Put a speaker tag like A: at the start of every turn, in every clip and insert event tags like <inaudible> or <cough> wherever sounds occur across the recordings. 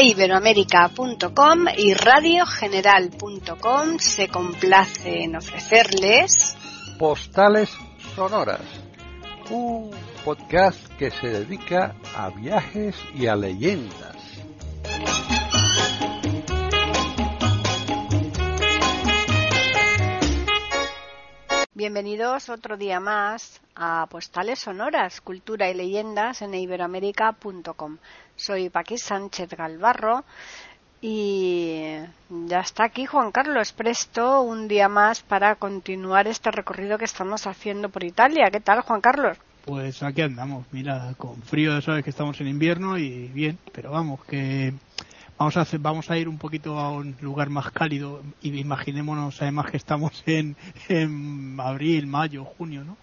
A: eiberoamerica.com y radiogeneral.com se complace en ofrecerles
B: Postales Sonoras, un podcast que se dedica a viajes y a leyendas.
A: Bienvenidos otro día más a Postales Sonoras, Cultura y Leyendas en iberoamérica.com. Soy Paqui Sánchez Galvarro y ya está aquí Juan Carlos Presto un día más para continuar este recorrido que estamos haciendo por Italia. ¿Qué tal, Juan Carlos?
C: Pues aquí andamos, mira, con frío, sabes que estamos en invierno y bien, pero vamos, que vamos a hacer, vamos a ir un poquito a un lugar más cálido y imaginémonos además que estamos en, en abril, mayo, junio, ¿no?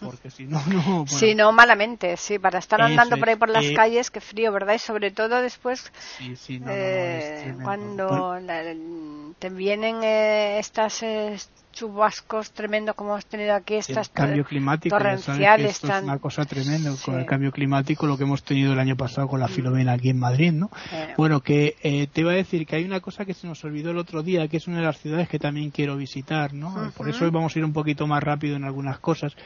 C: Porque si no, no.
A: Si no, malamente, sí, para estar andando por ahí por las eh, calles, qué frío, ¿verdad? Y sobre todo después, eh, cuando te vienen eh, estas chubascos tremendo como hemos tenido aquí estas
C: el cambio climático
A: torrenciales
C: esto es una cosa tremenda con el cambio climático lo que hemos tenido el año pasado con la filomena aquí en Madrid no bueno. Que eh, te iba a decir que hay una cosa que se nos olvidó el otro día que es una de las ciudades que también quiero visitar no por eso hoy vamos a ir un poquito más rápido en algunas cosas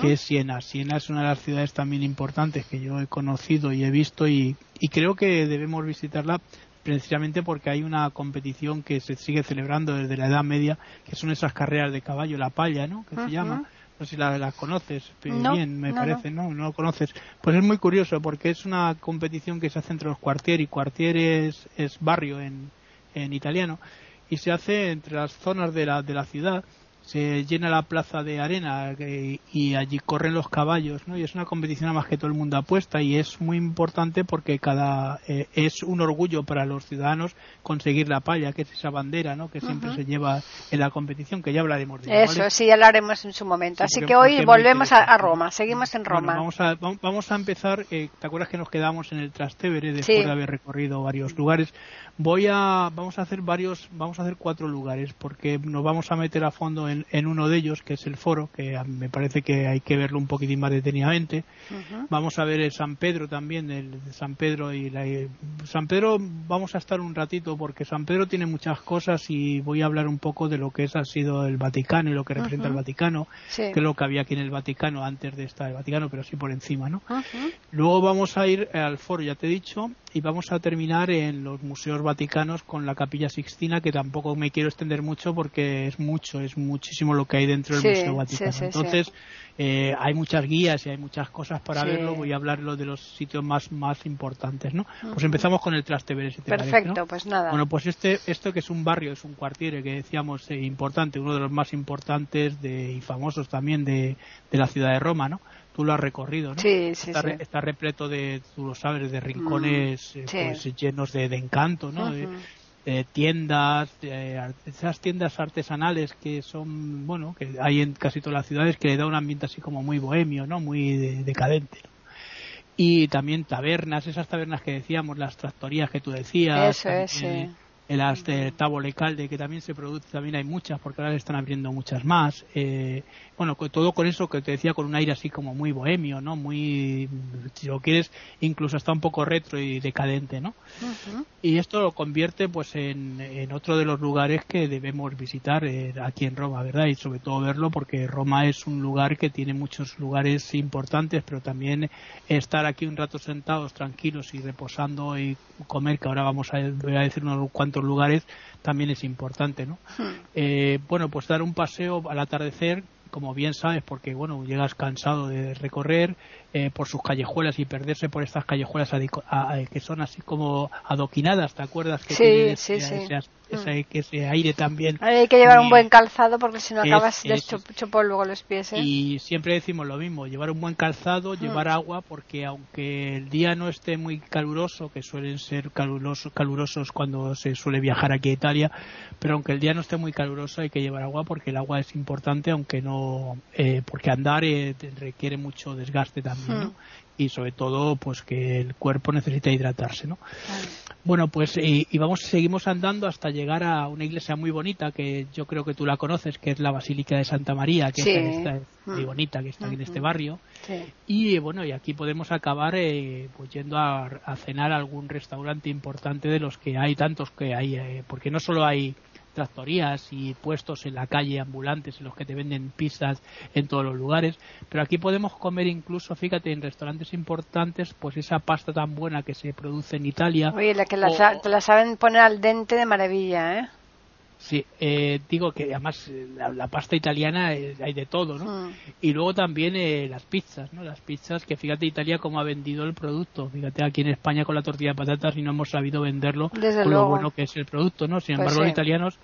C: que es Siena. Siena es una de las ciudades también importantes que yo he conocido y he visto y, y creo que debemos visitarla precisamente porque hay una competición que se sigue celebrando desde la Edad Media, que son esas carreras de caballo, la palla, ¿no? Que se llama. No sé si la, conoces bien, me parece, no. no, lo conoces. Pues es muy curioso porque es una competición que se hace entre los quartieri. Quartieri es, es barrio en, en italiano y se hace entre las zonas de la, de la ciudad se llena la plaza de arena y allí corren los caballos, ¿no? Y es una competición a más que todo el mundo apuesta y es muy importante porque cada eh, es un orgullo para los ciudadanos conseguir la palla, que es esa bandera, ¿no? Que siempre se lleva en la competición, que ya hablaremos de
A: eso. sí, ya lo haremos en su momento. Así que hoy volvemos a, Roma, seguimos en Roma.
C: vamos a vamos a empezar. Eh, ¿Te acuerdas que nos quedamos en el Trastevere después de haber recorrido varios lugares? Voy a vamos a hacer varios, vamos a hacer cuatro lugares porque nos vamos a meter a fondo en en, uno de ellos, que es el foro, que me parece que hay que verlo un poquitín más detenidamente. Vamos a ver el San Pedro también, el San Pedro y la, San Pedro vamos a estar un ratito porque San Pedro tiene muchas cosas y voy a hablar un poco de lo que es, ha sido el Vaticano y lo que representa el Vaticano, que es lo que había aquí en el Vaticano antes de estar el Vaticano, pero sí por encima, ¿no? Luego vamos a ir al foro, ya te he dicho, y vamos a terminar en los museos vaticanos con la Capilla Sixtina, que tampoco me quiero extender mucho porque es mucho, es muchísimo lo que hay dentro del Museo Vaticano. Entonces, eh, hay muchas guías y hay muchas cosas para verlo. Voy a hablarlo de los sitios más, más importantes, ¿no? Pues empezamos con el Trastevere, si te
A: Perfecto, pues nada.
C: Bueno, pues este, esto que es un barrio, es un cuartiere que decíamos eh, importante, uno de los más importantes de, y famosos también de, de la ciudad de Roma, ¿no? Tú lo has recorrido, ¿no?
A: Sí, sí,
C: está, está, repleto de, tú lo sabes, de rincones mm, eh, pues, llenos de, encanto, ¿no? de, tiendas, esas tiendas artesanales que son, bueno, que hay en casi todas las ciudades que le da un ambiente así como muy bohemio, ¿no? Muy decadente. Y también tabernas, esas tabernas que decíamos, las tractorías que tú decías.
A: Eso es,
C: en las de Calde, que también se produce, también hay muchas, porque ahora se están abriendo muchas más. Eh, bueno, todo con eso que te decía, con un aire así como muy bohemio, ¿no? Muy, si lo quieres, incluso está un poco retro y decadente, ¿no? Y esto lo convierte, pues, en, en, otro de los lugares que debemos visitar eh, aquí en Roma, ¿verdad? Y sobre todo verlo porque Roma es un lugar que tiene muchos lugares importantes, pero también estar aquí un rato sentados, tranquilos y reposando y comer, que ahora vamos a, voy a decir unos cuantos lugares también es importante, ¿no? Hmm. Eh, bueno, pues dar un paseo al atardecer, como bien sabes, porque bueno, llegas cansado de recorrer eh, por sus callejuelas y perderse por estas callejuelas que son así como adoquinadas, ¿te acuerdas? Que
A: sí, sí, sí.
C: Mm. ese, aire también.
A: Hay que llevar un buen calzado porque si no acabas de hecho, polvo con los pies. ¿eh?
C: Y siempre decimos lo mismo, llevar un buen calzado, mm. llevar agua, porque aunque el día no esté muy caluroso, que suelen ser calurosos, calurosos cuando se suele viajar aquí a Italia, pero aunque el día no esté muy caluroso hay que llevar agua porque el agua es importante, aunque no, eh, porque andar eh, requiere mucho desgaste también. ¿No? Mm y sobre todo pues que el cuerpo necesita hidratarse, ¿no? Bueno, pues y, vamos, seguimos andando hasta llegar a una iglesia muy bonita que yo creo que tú la conoces, que es la Basílica de Santa María, que es muy mm. bonita, que está aquí en este barrio. Y bueno, y aquí podemos acabar eh, pues yendo a, cenar a algún restaurante importante de los que hay tantos que hay, eh, porque no solo hay tractorías y puestos en la calle ambulantes en los que te venden pizzas en todos los lugares, pero aquí podemos comer incluso, fíjate, en restaurantes importantes, pues esa pasta tan buena que se produce en Italia.
A: Oye, la que la, te la saben poner al dente de maravilla, ¿eh?
C: Sí, eh, digo que además eh, la, pasta italiana hay de todo, ¿no? Mm. Y luego también eh, las pizzas, ¿no? Las pizzas que fíjate Italia cómo ha vendido el producto. Fíjate aquí en España con la tortilla de patatas y no hemos sabido venderlo con lo bueno que es el producto, ¿no? Sin pues embargo, los italianos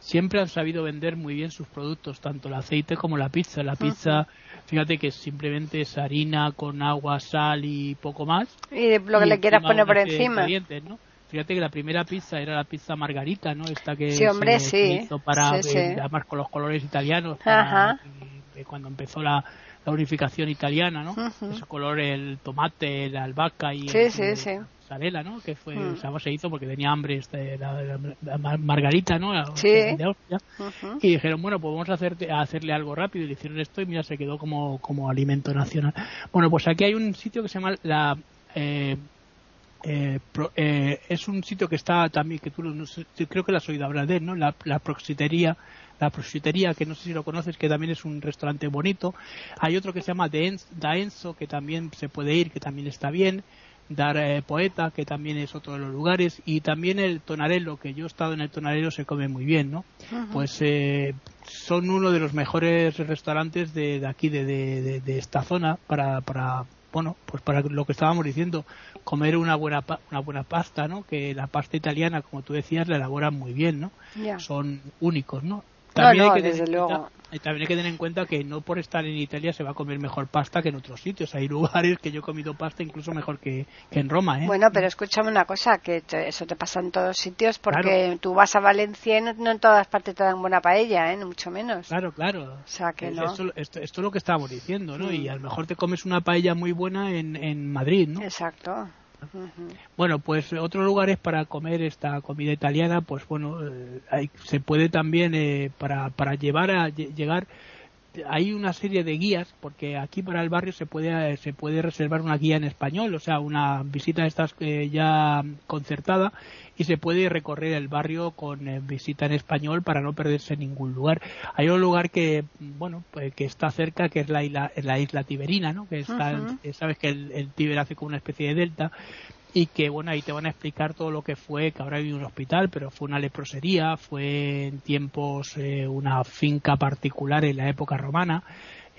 C: siempre han sabido vender muy bien sus productos, tanto el aceite como la pizza. La pizza, fíjate que simplemente es harina con agua, sal y poco más.
A: Y lo que le quieras poner por encima.
C: ¿no? Fíjate que la primera pizza era la pizza margarita, ¿no? Esta que
A: sí, hombre, sí.
C: hizo para,
A: sí,
C: además con los colores italianos, para, cuando empezó la, unificación italiana, ¿no? Ese color, el tomate, la albahaca y
A: sí, sí, sí.
C: Sarela, ¿no? Que fue, mm. se hizo porque tenía hambre este, la, margarita, ¿no?
A: sí.
C: Y dijeron, bueno, pues vamos a, hacer, a hacerle algo rápido. Y le hicieron esto y mira, se quedó como, como alimento nacional. Bueno, pues aquí hay un sitio que se llama la... Eh, eh, eh, es un sitio que está también, que tú no creo que la has oído hablar de él, ¿no? La, la Proxitería, la Proxitería, que no sé si lo conoces, que también es un restaurante bonito. Hay otro que se llama Daenzo, que también se puede ir, que también está bien. Dar eh, Poeta, que también es otro de los lugares. Y también el Tonarello, que yo he estado en el Tonarello, se come muy bien, ¿no? Pues son uno de los mejores restaurantes de, aquí, de, de, de, esta zona, para, para, bueno, pues para lo que estábamos diciendo, comer una buena una buena pasta, ¿no? Que la pasta italiana, como tú decías, la elaboran muy bien, ¿no? Son únicos, ¿no?
A: También, hay que desde luego.
C: también hay que tener en cuenta que no por estar en Italia se va a comer mejor pasta que en otros sitios. Hay lugares que yo he comido pasta incluso mejor que, en Roma. ¿eh?
A: Bueno, pero escúchame una cosa, que eso te pasa en todos sitios porque tú vas a Valencia y no, en todas partes te dan buena paella, ¿eh? mucho menos.
C: Claro, claro.
A: O sea, que no.
C: Esto, es lo que estábamos diciendo, ¿no? Y mm. a lo mejor te comes una paella muy buena en, en Madrid, ¿no?
A: Exacto.
C: Bueno, pues otros lugares para comer esta comida italiana, pues bueno, eh, se puede también eh, para, para llevar a llegar hay una serie de guías porque aquí para el barrio se puede se puede reservar una guía en español o sea una visita de estas eh, ya concertada y se puede recorrer el barrio con eh, visita en español para no perderse en ningún lugar. Hay un lugar que bueno pues, que está cerca que es la isla la isla Tiberina no que está sabes que el, el Tíber hace como una especie de delta y que bueno ahí te van a explicar todo lo que fue que ahora hay un hospital pero fue una leprosería fue en tiempos eh, una finca particular en la época romana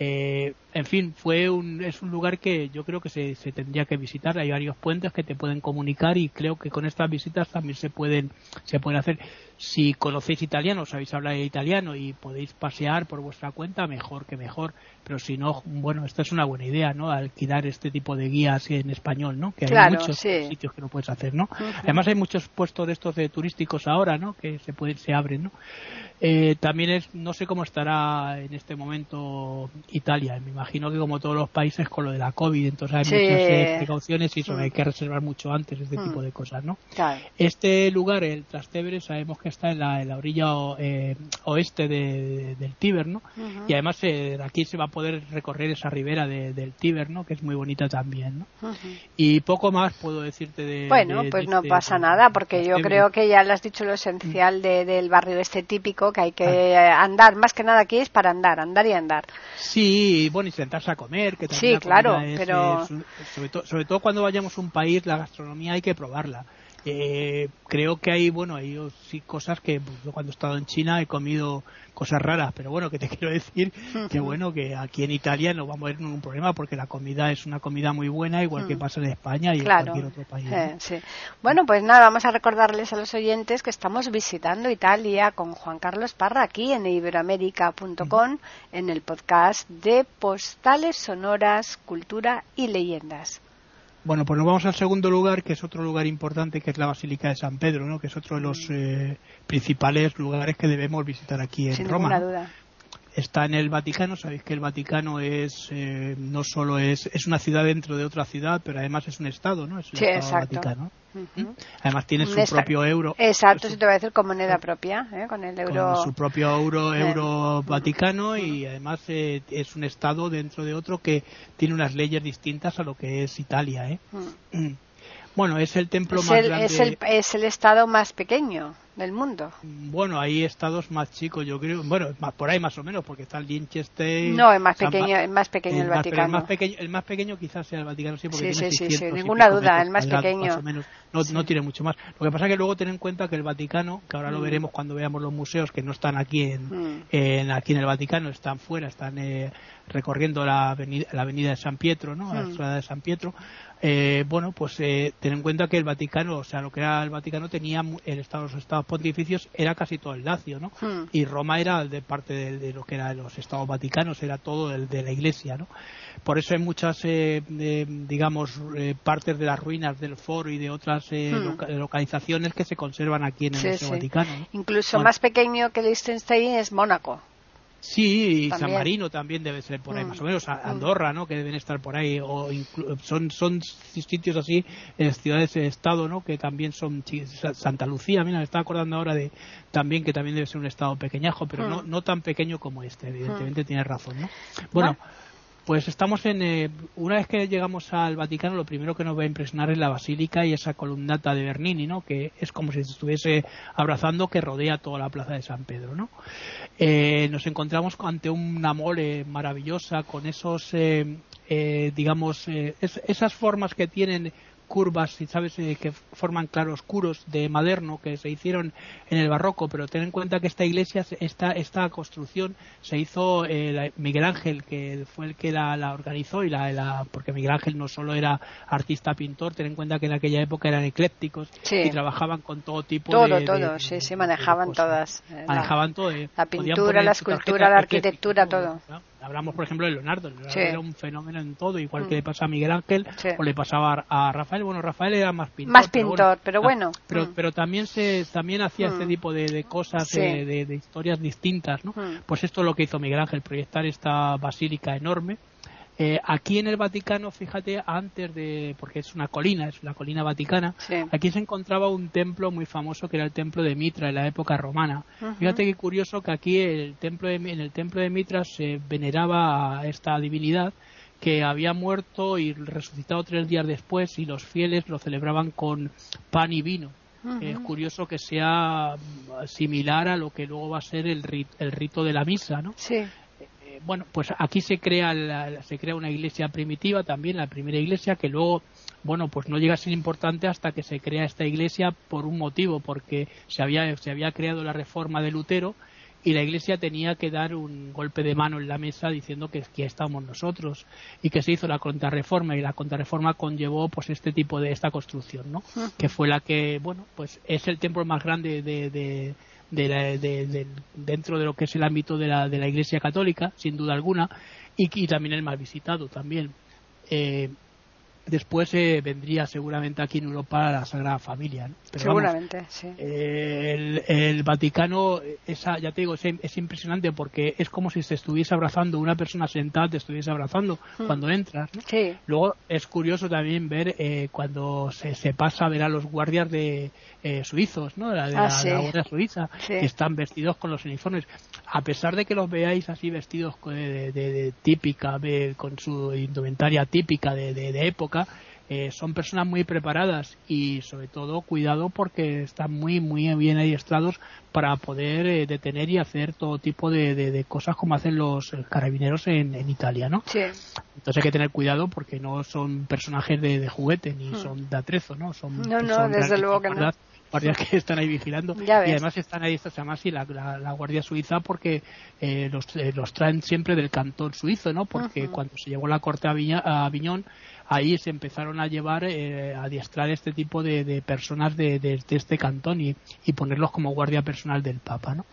C: eh, en fin, fue un, es un lugar que yo creo que se, se, tendría que visitar. Hay varios puentes que te pueden comunicar y creo que con estas visitas también se pueden, se pueden hacer. Si conocéis italiano, sabéis hablar italiano y podéis pasear por vuestra cuenta, mejor que mejor. Pero si no, bueno, esta es una buena idea, ¿no? Alquilar este tipo de guías en español, ¿no? Que hay muchos sitios que no puedes hacer, ¿no? Además hay muchos puestos de estos de turísticos ahora, ¿no? Que se pueden, se abren, ¿no? Eh, también es, no sé cómo estará en este momento Italia. Me imagino que como todos los países con lo de la COVID, entonces hay muchas eh, precauciones y hay que reservar mucho antes este tipo de cosas, ¿no? Este lugar, el Trastevere, sabemos que está en la, orilla eh, oeste del Tíber, ¿no? Y además aquí se va a poder recorrer esa ribera del Tíber, ¿no? Que es muy bonita también, ¿no? Y poco más puedo decirte de.
A: Bueno, pues no este pasa nada, porque yo creo que ya le has dicho lo esencial del barrio este típico que hay que andar, más que nada aquí es para andar, andar y andar.
C: Sí, bueno, y sentarse a comer, que
A: Sí, claro, pero...
C: sobre, todo, sobre todo cuando vayamos a un país, la gastronomía hay que probarla. Eh, creo que hay, bueno, hay sí cosas que pues, cuando he estado en China he comido cosas raras, pero bueno, que te <laughs> quiero decir que <laughs> bueno, que aquí en Italia no vamos a tener ningún problema porque la comida es una comida muy buena, igual que pasa en España y en cualquier otro país.
A: Eh, bueno, pues nada, vamos a recordarles a los oyentes que estamos visitando Italia con Juan Carlos Parra aquí en iberoamérica.com en el podcast de Postales Sonoras, Cultura y Leyendas.
C: Bueno, pues nos vamos al segundo lugar, que es otro lugar importante, que es la Basílica de San Pedro, ¿no? que es otro de los eh, principales lugares que debemos visitar aquí en
A: Sin
C: Roma.
A: duda.
C: Está en el Vaticano. Sabéis que el Vaticano es eh, no solo es, es una ciudad dentro de otra ciudad, pero además es un estado, ¿no? Es
A: un estado Vaticano.
C: Además tiene su propio euro.
A: Exacto, se te va a decir con moneda propia, ¿eh? con el euro.
C: Con su propio euro, euro Vaticano y además eh, es un estado dentro de otro que tiene unas leyes distintas a lo que es Italia, ¿eh? Bueno, es el templo más grande.
A: Es el, es el estado más pequeño del mundo.
C: Bueno, hay estados más chicos, yo creo. Bueno, más, por ahí más o menos, porque está el Liechtenstein.
A: No, es más pequeño, el más pequeño el, Vaticano.
C: El más pequeño, el más pequeño quizás sea el Vaticano, sí, porque
A: sí,
C: tiene
A: sí, sí, ninguna duda, el más pequeño.
C: Más menos. No, no, tiene mucho más. Lo que pasa es que luego ten en cuenta que el Vaticano, que ahora lo mm. veremos cuando veamos los museos que no están aquí en, mm. en aquí en el Vaticano, están fuera, están eh, recorriendo la avenida, la avenida de San Pietro, ¿no? La ciudad mm. de San Pietro eh, bueno, pues eh, ten en cuenta que el Vaticano, o sea, lo que era el Vaticano tenía el Estado, los Estados pontificios era casi todo el Lacio, ¿no? Hmm. Y Roma era de parte de, lo que eran los Estados Vaticanos, era todo el de la Iglesia, ¿no? Por eso hay muchas, eh, digamos, eh, partes de las ruinas del Foro y de otras hmm. localizaciones que se conservan aquí en el Vaticano.
A: Incluso más pequeño que Liechtenstein es Mónaco.
C: Sí, y San Marino también debe ser por ahí, mm. más o menos. Mm. Andorra, ¿no? Que deben estar por ahí. O son, son sitios así, en ciudades de estado, ¿no? Que también son. Santa Lucía, mira, me estaba acordando ahora de también que también debe ser un estado pequeñajo, pero mm. no, no tan pequeño como este, evidentemente tiene razón, ¿no? bueno pues estamos en. Eh, una vez que llegamos al Vaticano, lo primero que nos va a impresionar es la basílica y esa columnata de Bernini, ¿no? Que es como si se estuviese abrazando que rodea toda la plaza de San Pedro, ¿no? Eh, nos encontramos ante una mole maravillosa con esos, eh, digamos, esas formas que tienen curvas, si sabes, eh, que forman claroscuros de maderno que se hicieron en el barroco, pero ten en cuenta que esta iglesia, esta, esta construcción se hizo eh, Miguel Ángel, que fue el que la, organizó, y la, porque Miguel Ángel no solo era artista pintor, ten en cuenta que en aquella época eran eclécticos y trabajaban con todo tipo
A: de.
C: Todo,
A: todo, sí, sí, manejaban todas.
C: Eh, manejaban todo.
A: La pintura, la escultura, la arquitectura, todo.
C: Hablamos, por ejemplo, de Leonardo. Leonardo era un fenómeno en todo, igual que le pasa a Miguel Ángel o le pasaba a Rafael. Bueno, Rafael era más pintor.
A: Más pintor, pero bueno.
C: Pero, mm. pero, también se también hacía este mm. tipo de, cosas, de, historias distintas, ¿no? Mm. Pues esto es lo que hizo Miguel Ángel, proyectar esta basílica enorme eh, aquí en el Vaticano, fíjate, antes de, porque es una colina, es la colina vaticana, aquí se encontraba un templo muy famoso que era el templo de Mitra en la época romana. Fíjate qué curioso que aquí el templo en el templo de Mitra se veneraba a esta divinidad que había muerto y resucitado tres días después y los fieles lo celebraban con pan y vino. Es curioso que sea similar a lo que luego va a ser el, el rito de la misa, ¿no?
A: Sí
C: bueno, pues aquí se crea, se crea una iglesia primitiva también, la primera iglesia, que luego, bueno, pues no llega a ser importante hasta que se crea esta iglesia por un motivo, porque se había, se había creado la reforma de Lutero y la iglesia tenía que dar un golpe de mano en la mesa diciendo que aquí estamos nosotros y que se hizo la contrarreforma y la contrarreforma conllevó pues este tipo de esta construcción no que fue la que bueno pues es el templo más grande de de dentro de lo que es el ámbito de la, de la Iglesia Católica, sin duda alguna, y, también el más visitado también. Eh, después eh, vendría seguramente aquí en Europa la Sagrada Familia.
A: seguramente, sí.
C: Eh, el, Vaticano, esa, ya te digo, es, impresionante porque es como si se estuviese abrazando, una persona sentada te estuviese abrazando hmm. cuando entras. Luego es curioso también ver eh, cuando se, se, pasa a ver a los guardias de suizos, ¿no? de la,
A: ah,
C: Guardia Suiza, que están vestidos con los uniformes. A pesar de que los veáis así vestidos de, típica, con su indumentaria típica de época, eh, son personas muy preparadas y sobre todo cuidado porque están muy muy bien adiestrados para poder eh, detener y hacer todo tipo de, cosas como hacen los carabineros en, Italia, ¿no? Entonces hay que tener cuidado porque no son personajes de, juguete ni hmm. son de atrezo, ¿no? Son,
A: no, no, desde luego que no
C: guardias que están ahí vigilando y además están ahí estas además y la, la, guardia suiza porque eh, los, los traen siempre del cantón suizo no porque cuando se llegó la corte a, a Aviñón ahí se empezaron a llevar, eh, a adiestrar este tipo de, personas de, este cantón y, ponerlos como guardia personal del Papa, ¿no?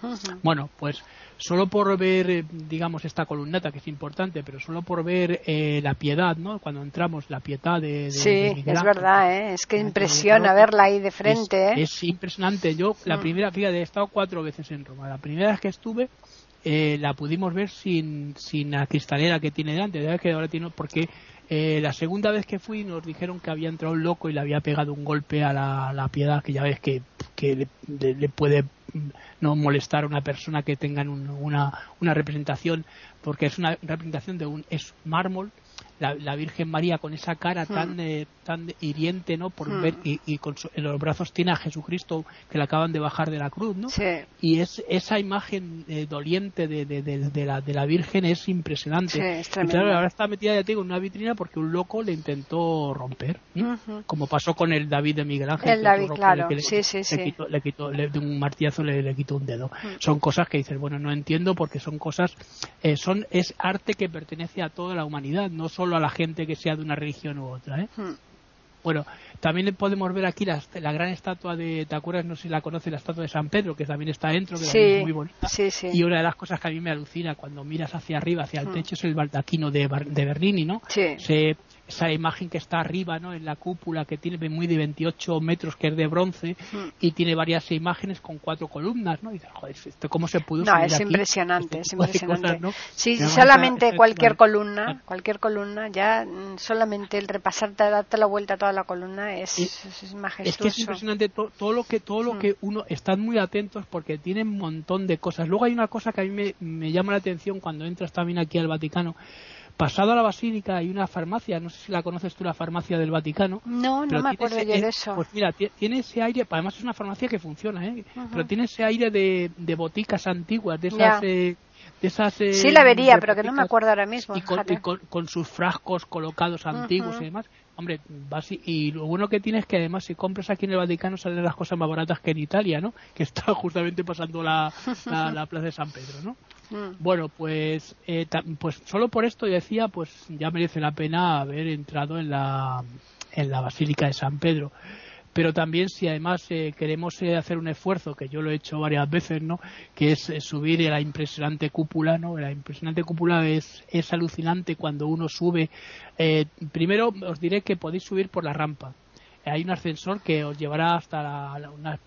C: Bueno, pues solo por ver, eh, digamos, esta columnata que es importante, pero solo por ver eh, la piedad, ¿no? Cuando entramos, la piedad de.
A: sí, es verdad, ¿eh? Es que impresiona verla ahí de frente,
C: es, impresionante. Yo, la mm. primera, fíjate, he estado cuatro veces en Roma. La primera vez que estuve, eh, la pudimos ver sin, sin la cristalera que tiene delante, que ahora tiene, porque eh, la segunda vez que fui nos dijeron que había entrado un loco y le había pegado un golpe a la, piedad, que ya ves que, que le, puede no molestar a una persona que tengan una, una representación, porque es una representación de un es mármol la, Virgen María con esa cara hmm. tan eh, tan hiriente no por hmm. ver y, con en los brazos tiene a Jesucristo que le acaban de bajar de la cruz no y es esa imagen eh, doliente de, de, de, la, de la Virgen es impresionante. Y claro ahora está metida ya tengo en una vitrina porque un loco le intentó romper como pasó con el David de Miguel Ángel
A: el David claro.
C: le,
A: sí, sí,
C: le quitó, le quitó de un martillazo le, le quitó un dedo. Son cosas que dices bueno no entiendo porque son cosas eh, son es arte que pertenece a toda la humanidad no solo a la gente que sea de una religión u otra. ¿eh? Hmm. Bueno, también podemos ver aquí la, la, gran estatua de, ¿te acuerdas? No sé si la conoces, la estatua de San Pedro, que también está dentro, que es muy bonita. y una de las cosas que a mí me alucina cuando miras hacia arriba, hacia el hmm. techo, es el baldaquino de, de Bernini, ¿no? Se, esa imagen que está arriba, ¿no? En la cúpula que tiene muy de 28 metros, que es de bronce, hmm. y tiene varias imágenes con cuatro columnas, ¿no? Y dices, joder, ¿esto ¿cómo se pudo
A: No, es impresionante, es impresionante. Sí, solamente cualquier columna, cualquier columna, ya mm, solamente el repasarte, darte la vuelta a toda la columna es, es, majestuoso.
C: Es que es impresionante todo, lo que todo lo hmm. que uno están muy atentos porque tienen un montón de cosas. Luego hay una cosa que a mí me, me llama la atención cuando entras también aquí al Vaticano Pasado a la basílica hay una farmacia, no sé si la conoces tú, la farmacia del Vaticano.
A: No, no me acuerdo yo de eso.
C: Pues mira, tiene ese aire, además es una farmacia que funciona, ¿eh? pero tiene ese aire de, de boticas antiguas, de esas... Eh, de esas eh,
A: sí la vería, pero que no me acuerdo ahora mismo.
C: Y con, sus frascos colocados antiguos y demás. Hombre, y lo bueno que tiene es que además si compras aquí en el Vaticano salen las cosas más baratas que en Italia, ¿no? <laughs> Que está justamente pasando la, la <laughs> Plaza de San Pedro, ¿no? Mm. Bueno, pues, eh, pues solo por esto decía, pues ya merece la pena haber entrado en la, en la Basílica de San Pedro. Pero también si además eh, queremos eh, hacer un esfuerzo, que yo lo he hecho varias veces, ¿no? Que es subir la impresionante cúpula, ¿no? La impresionante cúpula es, es alucinante cuando uno sube. primero os diré que podéis subir por la rampa hay un ascensor que os llevará hasta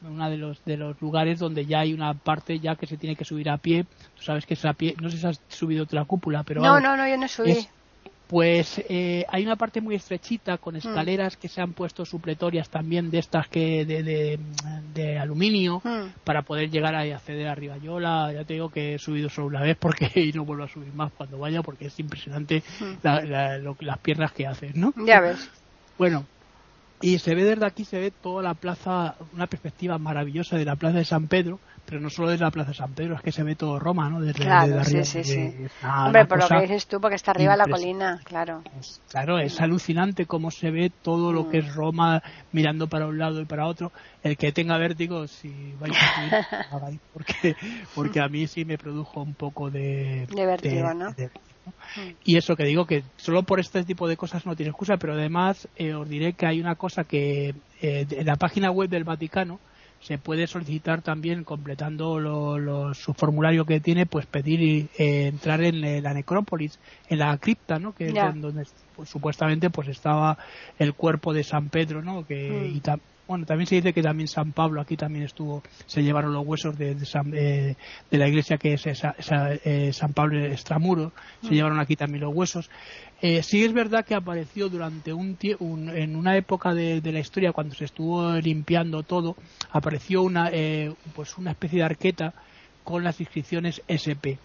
C: una, de los de los lugares donde ya hay una parte ya que se tiene que subir a pie. Tú sabes que es a pie. No sé si has subido otra cúpula, pero
A: no, no, no, yo no subí.
C: Pues eh, hay una parte muy estrechita con mm. escaleras que se han puesto supletorias también de estas que de, de, aluminio mm. para poder llegar a acceder arriba. Yo la, ya te digo que he subido solo una vez porque <laughs> y no vuelvo a subir más cuando vaya porque es impresionante mm. las piernas que haces, ¿no?
A: Ya ves.
C: Bueno, y se ve desde aquí, se ve toda la plaza, una perspectiva maravillosa de la plaza de San Pedro, pero no solo desde la plaza de San Pedro, es que se ve todo Roma, ¿no? Desde,
A: claro, sí, sí, sí. Hombre, por lo que dices tú, porque está arriba la colina, claro.
C: claro, es alucinante cómo se ve todo lo que es Roma mirando para un lado y para otro. El que tenga vértigo, si vais a subir, <laughs> porque, porque a mí sí me produjo un poco de...
A: De vértigo, ¿no?
C: Y eso que digo que solo por este tipo de cosas no tiene excusa, pero además eh, os diré que hay una cosa que eh, en la página web del Vaticano se puede solicitar también completando su formulario que tiene pues pedir eh, entrar en la necrópolis en la cripta no que es donde pues, supuestamente pues estaba el cuerpo de San Pedro no que mm. y bueno, también se dice que también San Pablo aquí también estuvo, se llevaron los huesos de, de, la iglesia que es esa, eh, San Pablo Extramuro, se llevaron aquí también los huesos. Eh, sí es verdad que apareció durante un, un en una época de, la historia cuando se estuvo limpiando todo, apareció una, eh, pues una especie de arqueta con las inscripciones SP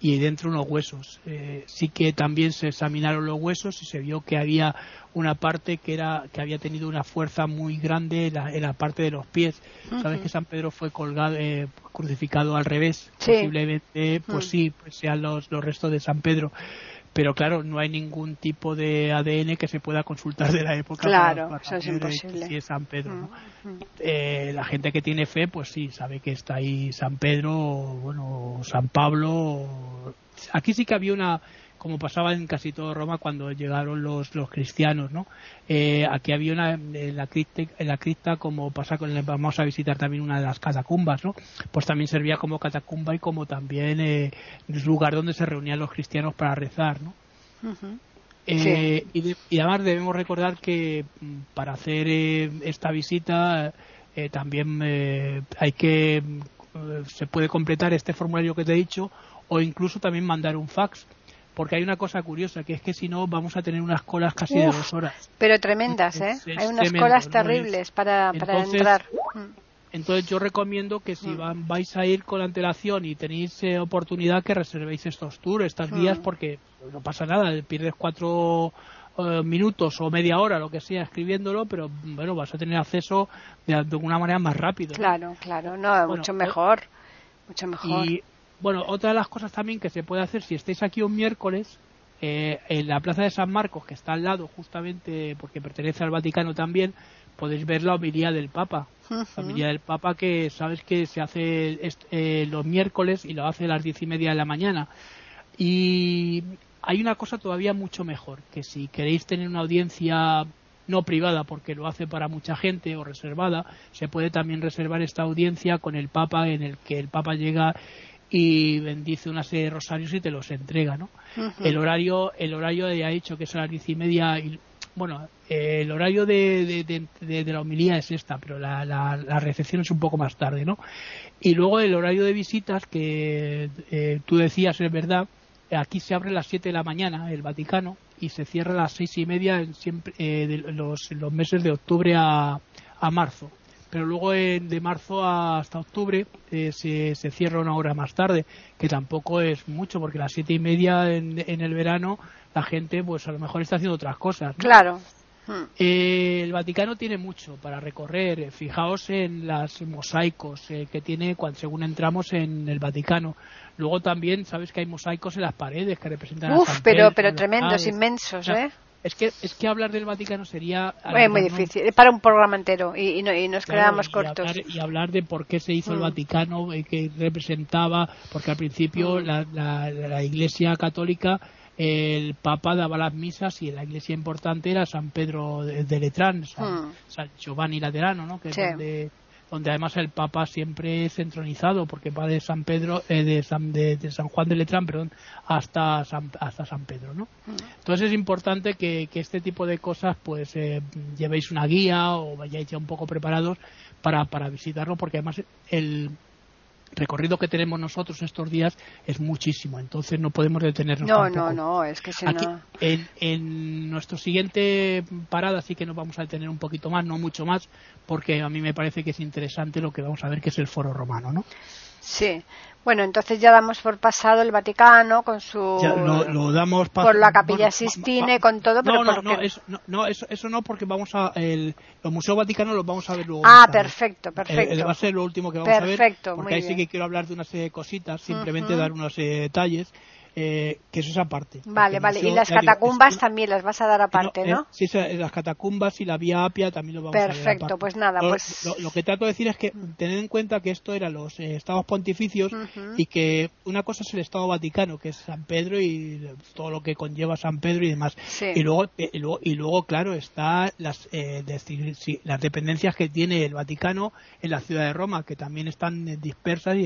C: y dentro unos huesos. Eh, sí que también se examinaron los huesos y se vio que había una parte que era que había tenido una fuerza muy grande en la, parte de los pies. Sabes que San Pedro fue colgado, eh, crucificado al revés. Posiblemente, pues sí, pues sean los, los restos de San Pedro pero claro, no hay ningún tipo de ADN que se pueda consultar de la época.
A: Claro, eso es imposible.
C: Si es San Pedro. Eh, la gente que tiene fe, pues sí, sabe que está ahí San Pedro, bueno, San Pablo. Aquí sí que había una, como pasaba en casi todo Roma cuando llegaron los, los cristianos, ¿no? Eh, aquí había una en la, cripta, en la cripta, como pasa con vamos a visitar también una de las catacumbas, ¿no? Pues también servía como catacumba y como también eh, lugar donde se reunían los cristianos para rezar, ¿no? Eh, y, y, además debemos recordar que mm, para hacer esta visita también hay que eh, se puede completar este formulario que te he dicho o incluso también mandar un fax porque hay una cosa curiosa, que es que si no vamos a tener unas colas casi de dos horas.
A: Pero tremendas, ¿eh? hay unas colas terribles para, para entrar.
C: Entonces yo recomiendo que si mm. van, vais a ir con antelación y tenéis eh, oportunidad que reservéis estos tours, estas guías, mm. porque no pasa nada, pierdes cuatro eh, minutos o media hora, lo que sea, escribiéndolo, pero bueno, vas a tener acceso de, alguna manera más rápido.
A: Claro, claro, no, mucho mejor, mucho mejor.
C: Y bueno, otra de las cosas también que se puede hacer si estáis aquí un miércoles, eh, en la Plaza de San Marcos, que está al lado justamente porque pertenece al Vaticano también, podéis ver la homilía del Papa. La homilía del Papa que sabes que se hace eh, los miércoles y lo hace a las diez y media de la mañana. Y hay una cosa todavía mucho mejor, que si queréis tener una audiencia no privada porque lo hace para mucha gente o reservada, se puede también reservar esta audiencia con el Papa en el que el Papa llega y bendice una serie de rosarios y te los entrega, ¿no? El horario, el horario ya ha dicho que es a las diez y media y bueno, eh, el horario de, de, la homilía es esta, pero la, la, recepción es un poco más tarde, ¿no? Y luego el horario de visitas que eh, tú decías, es verdad, aquí se abre a las 7 de la mañana el Vaticano y se cierra a las seis y media en siempre, eh, de los, los, meses de octubre a, a marzo pero luego de marzo hasta octubre se, se, cierra una hora más tarde, que tampoco es mucho, porque a las siete y media en, en, el verano la gente pues a lo mejor está haciendo otras cosas.
A: Claro.
C: Hmm. Eh, el Vaticano tiene mucho para recorrer. Fijaos en los mosaicos eh, que tiene cuando, según entramos en el Vaticano. Luego también sabes que hay mosaicos en las paredes que representan
A: Uf, a pero, pero tremendos, inmensos, ¿eh?
C: Es que, es que hablar del Vaticano sería...
A: Es muy difícil, para un programa entero y, y, nos quedamos cortos.
C: y hablar de por qué se hizo el hmm. Vaticano, eh, que representaba, porque al principio hmm. la, la, la Iglesia Católica el Papa daba las misas y la iglesia importante era San Pedro de, Letrán, hmm. San, Giovanni Laterano, ¿no? que es donde, donde además el Papa siempre es entronizado, porque va de San Pedro, eh, de, San, de, San Juan de Letrán, perdón, hasta San, hasta San Pedro, ¿no? Entonces es importante que, que, este tipo de cosas, pues, eh, llevéis una guía o vayáis ya un poco preparados para, para visitarlo, porque además el, recorrido que tenemos nosotros estos días es muchísimo, entonces no podemos detenernos.
A: No, no, no, es que
C: Aquí, en, en nuestro siguiente parada sí que nos vamos a detener un poquito más, no mucho más, porque a mí me parece que es interesante lo que vamos a ver, que es el foro romano, ¿no?
A: Sí. Bueno, entonces ya damos por pasado el Vaticano con su.
C: lo, damos
A: por la Capilla Sistine, con todo, pero.
C: No, no, eso, no, eso, eso, no, porque vamos a. El, los museos vaticanos los vamos a ver luego.
A: Ah, perfecto, perfecto.
C: va a ser lo último que vamos a ver. Porque ahí sí que quiero hablar de una serie de cositas, simplemente dar unos eh, detalles. Eh, que eso es aparte.
A: Vale, vale. y las catacumbas también las vas a dar aparte, ¿no?
C: sí, las catacumbas y la vía Apia también lo vamos
A: a ver. Perfecto, pues nada,
C: lo,
A: pues.
C: Lo, que trato de decir es que tened en cuenta que esto eran los eh, estados pontificios y que una cosa es el estado vaticano, que es San Pedro y todo lo que conlleva San Pedro y demás. Y, luego, y, luego, y luego, claro, está las, las dependencias que tiene el Vaticano en la ciudad de Roma, que también están dispersas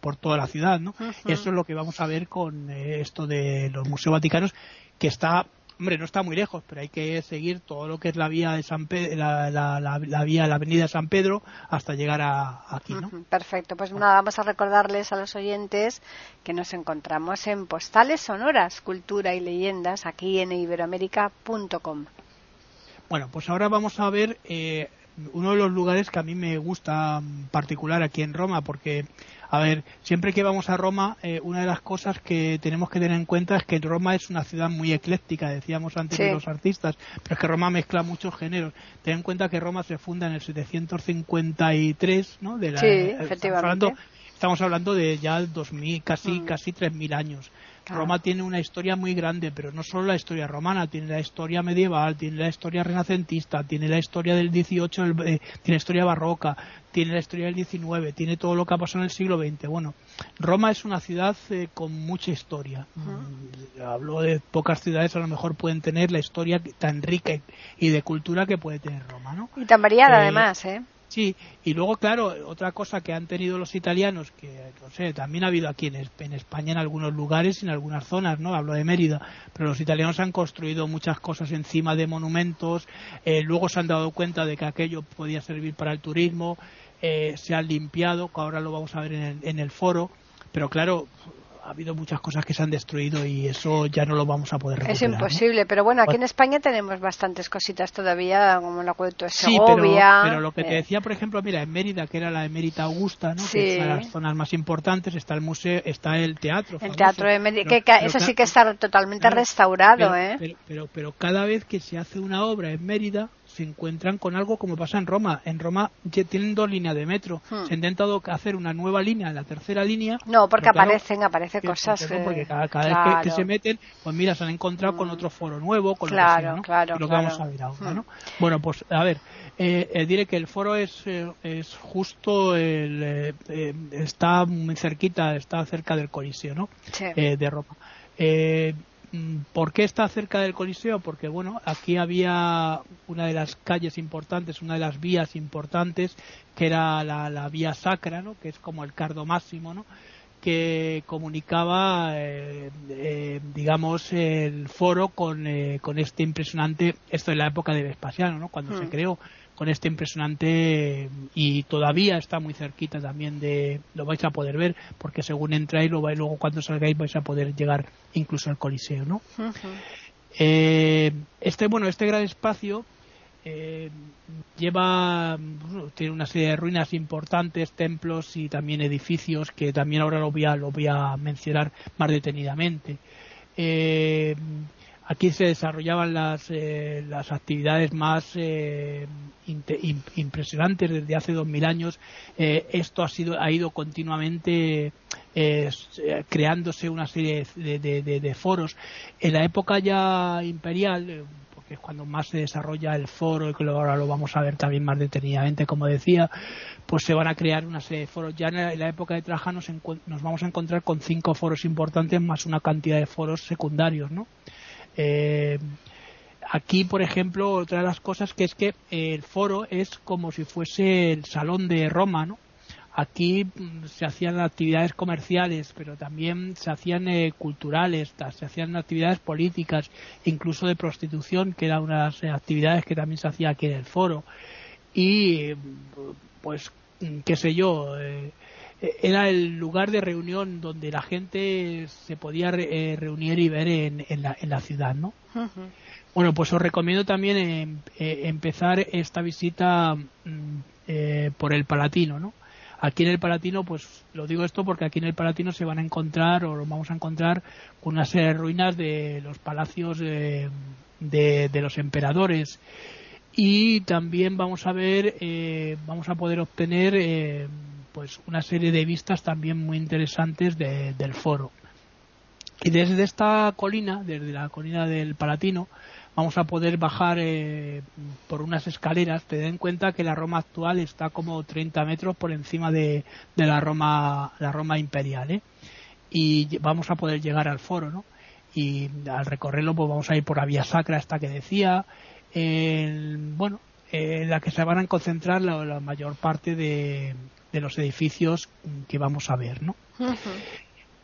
C: por toda la ciudad, ¿no? Eso es lo que vamos a ver con esto de los museos vaticanos, que está hombre, no está muy lejos, pero hay que seguir todo lo que es la vía de San la, la, vía, la avenida de San Pedro hasta llegar a, aquí, ¿no?
A: Perfecto, pues nada, vamos a recordarles a los oyentes que nos encontramos en Postales Sonoras, Cultura y Leyendas, aquí en iberoamérica.com.
C: Bueno, pues ahora vamos a ver eh, uno de los lugares que a mí me gusta en particular aquí en Roma, porque a ver, siempre que vamos a Roma, eh, una de las cosas que tenemos que tener en cuenta es que Roma es una ciudad muy ecléctica, decíamos antes de los artistas, pero es que Roma mezcla muchos géneros. Ten en cuenta que Roma se funda en el 753, ¿no? De la,
A: sí, efectivamente.
C: Estamos hablando, de ya 2000, casi, mm. casi 3.000 años. Roma tiene una historia muy grande, pero no solo la historia romana, tiene la historia medieval, tiene la historia renacentista, tiene la historia del 18, eh, tiene la historia barroca, tiene la historia del 19, tiene todo lo que ha pasado en el siglo XX. Bueno, Roma es una ciudad eh, con mucha historia. Mm, hablo de pocas ciudades, a lo mejor pueden tener la historia tan rica y de cultura que puede tener Roma, ¿no?
A: Y tan variada eh, además, ¿eh?
C: Sí, y luego, claro, otra cosa que han tenido los italianos, que no sé, también ha habido aquí en, España en algunos lugares y en algunas zonas, ¿no? Hablo de Mérida, pero los italianos han construido muchas cosas encima de monumentos, eh, luego se han dado cuenta de que aquello podía servir para el turismo, se ha limpiado, ahora lo vamos a ver en el foro, pero claro, ha habido muchas cosas que se han destruido y eso ya no lo vamos a poder recuperar.
A: Es imposible, pero bueno, aquí en España tenemos bastantes cositas todavía, como el acueducto de
C: Segovia. Sí, pero, lo que te eh. decía, por ejemplo, mira, en Mérida, que era la Emérita Augusta, ¿no? que es una de las zonas más importantes, está el museo, está el teatro.
A: El teatro de Mérida, que, eso sí que está totalmente restaurado, ¿eh?
C: pero, pero cada vez que se hace una obra en Mérida, se encuentran con algo como pasa en Roma. En Roma tienen dos líneas de metro. Hmm. Se ha intentado hacer una nueva línea, la tercera línea.
A: No, porque aparecen, aparecen cosas.
C: Porque cada, vez que, se meten, pues mira, se han encontrado con hmm. otro foro nuevo, con
A: claro,
C: lo
A: claro,
C: lo que vamos a ver ahora, ¿no? Hmm. Bueno, pues a ver, eh, eh, diré que el foro es, eh, es justo, el, está muy cerquita, está cerca del Coliseo, ¿no? de Roma. Mm, ¿Por qué está cerca del Coliseo? Porque bueno, aquí había una de las calles importantes, una de las vías importantes, que era la, vía sacra, ¿no? que es como el cardo máximo, ¿no? que comunicaba, eh, eh, digamos, el foro con, eh, con este impresionante, esto en la época de Vespasiano, ¿no? cuando se hmm. creó, con este impresionante y todavía está muy cerquita también de lo vais a poder ver porque según entráis lo vais luego cuando salgáis vais a poder llegar incluso al coliseo no eh, este bueno este gran espacio eh, lleva tiene una serie de ruinas importantes templos y también edificios que también ahora lo voy a lo voy a mencionar más detenidamente. Eh, aquí se desarrollaban las, eh, las actividades más eh, impresionantes desde hace dos mil años. Eh, esto ha, sido, ha ido continuamente creándose una serie de, foros. En la época ya imperial, porque es cuando más se desarrolla el foro y que ahora lo vamos a ver también más detenidamente, como decía, pues se van a crear una serie de foros. Ya en la, época de Traja nos, nos vamos a encontrar con cinco foros importantes más una cantidad de foros secundarios, ¿no? Eh, aquí, por ejemplo, otra de las cosas que es que el foro es como si fuese el salón de Roma, ¿no? Aquí mm, se hacían actividades comerciales, pero también se hacían eh, culturales, se hacían actividades políticas, incluso de prostitución, que eran unas actividades que también se hacía aquí en el foro. Y, pues, qué sé yo, eh, era el lugar de reunión donde la gente se podía eh, reunir y ver en, la, en la, ciudad, ¿no? Bueno, pues os recomiendo también em, eh, empezar esta visita mm, eh, por el Palatino, ¿no? Aquí en el Palatino, pues lo digo esto porque aquí en el Palatino se van a encontrar o vamos a encontrar con una serie de ruinas de los palacios de, de, los emperadores y también vamos a ver, vamos a poder obtener pues una serie de vistas también muy interesantes del foro. Y desde esta colina, desde la colina del Palatino, vamos a poder bajar eh, por unas escaleras. Te den cuenta que la Roma actual está como 30 metros por encima de, la Roma, la Roma imperial, ¿eh? Y vamos a poder llegar al foro, ¿no? Y al recorrerlo, pues vamos a ir por la vía sacra, esta que decía. bueno, en la que se van a concentrar la mayor parte de, de los edificios que vamos a ver, ¿no?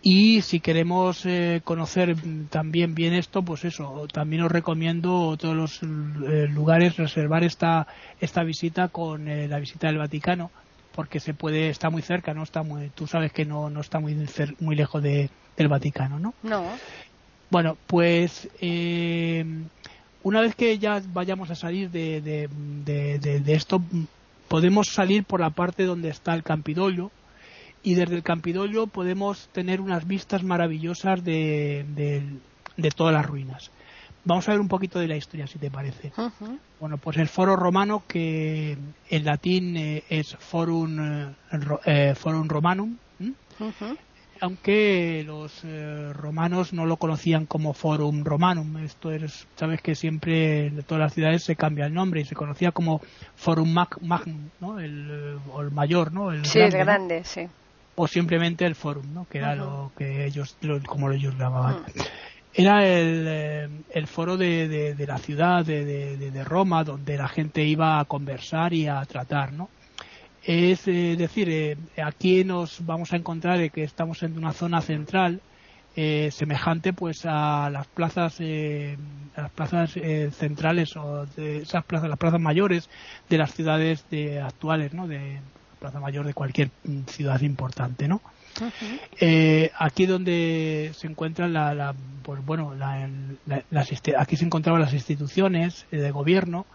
C: Y si queremos eh, conocer también bien esto, pues eso, también os recomiendo todos los eh, lugares reservar esta esta visita con eh, la visita del Vaticano, porque se puede está muy cerca, no está muy, tú sabes que no no está muy muy lejos de, del Vaticano, ¿no?
A: No.
C: Bueno, pues una vez que ya vayamos a salir de, de, de, de esto, podemos salir por la parte donde está el Campidoglio y desde el Campidoglio podemos tener unas vistas maravillosas de, de, todas las ruinas. Vamos a ver un poquito de la historia, si te parece. Bueno, pues el foro romano, que en latín eh, es forum, eh, eh, forum romanum, aunque los eh, romanos no lo conocían como Forum Romanum. Esto es, sabes que siempre en todas las ciudades se cambia el nombre y se conocía como Forum Magnum, ¿no? El, o el mayor, ¿no?
A: El sí, grande, el grande, sí.
C: O simplemente el Forum, ¿no? Que era lo que ellos, como ellos llamaban. Era el, eh, el foro de, de, la ciudad de, de Roma donde la gente iba a conversar y a tratar, ¿no? Es eh, decir, eh, aquí nos vamos a encontrar que estamos en una zona central eh, semejante pues a las plazas las plazas centrales o de esas plazas las plazas mayores de las ciudades de, actuales no de Plaza Mayor de cualquier mm, ciudad importante, ¿no? eh, aquí donde se encuentran la, pues bueno, la, aquí se encontraban las instituciones de gobierno,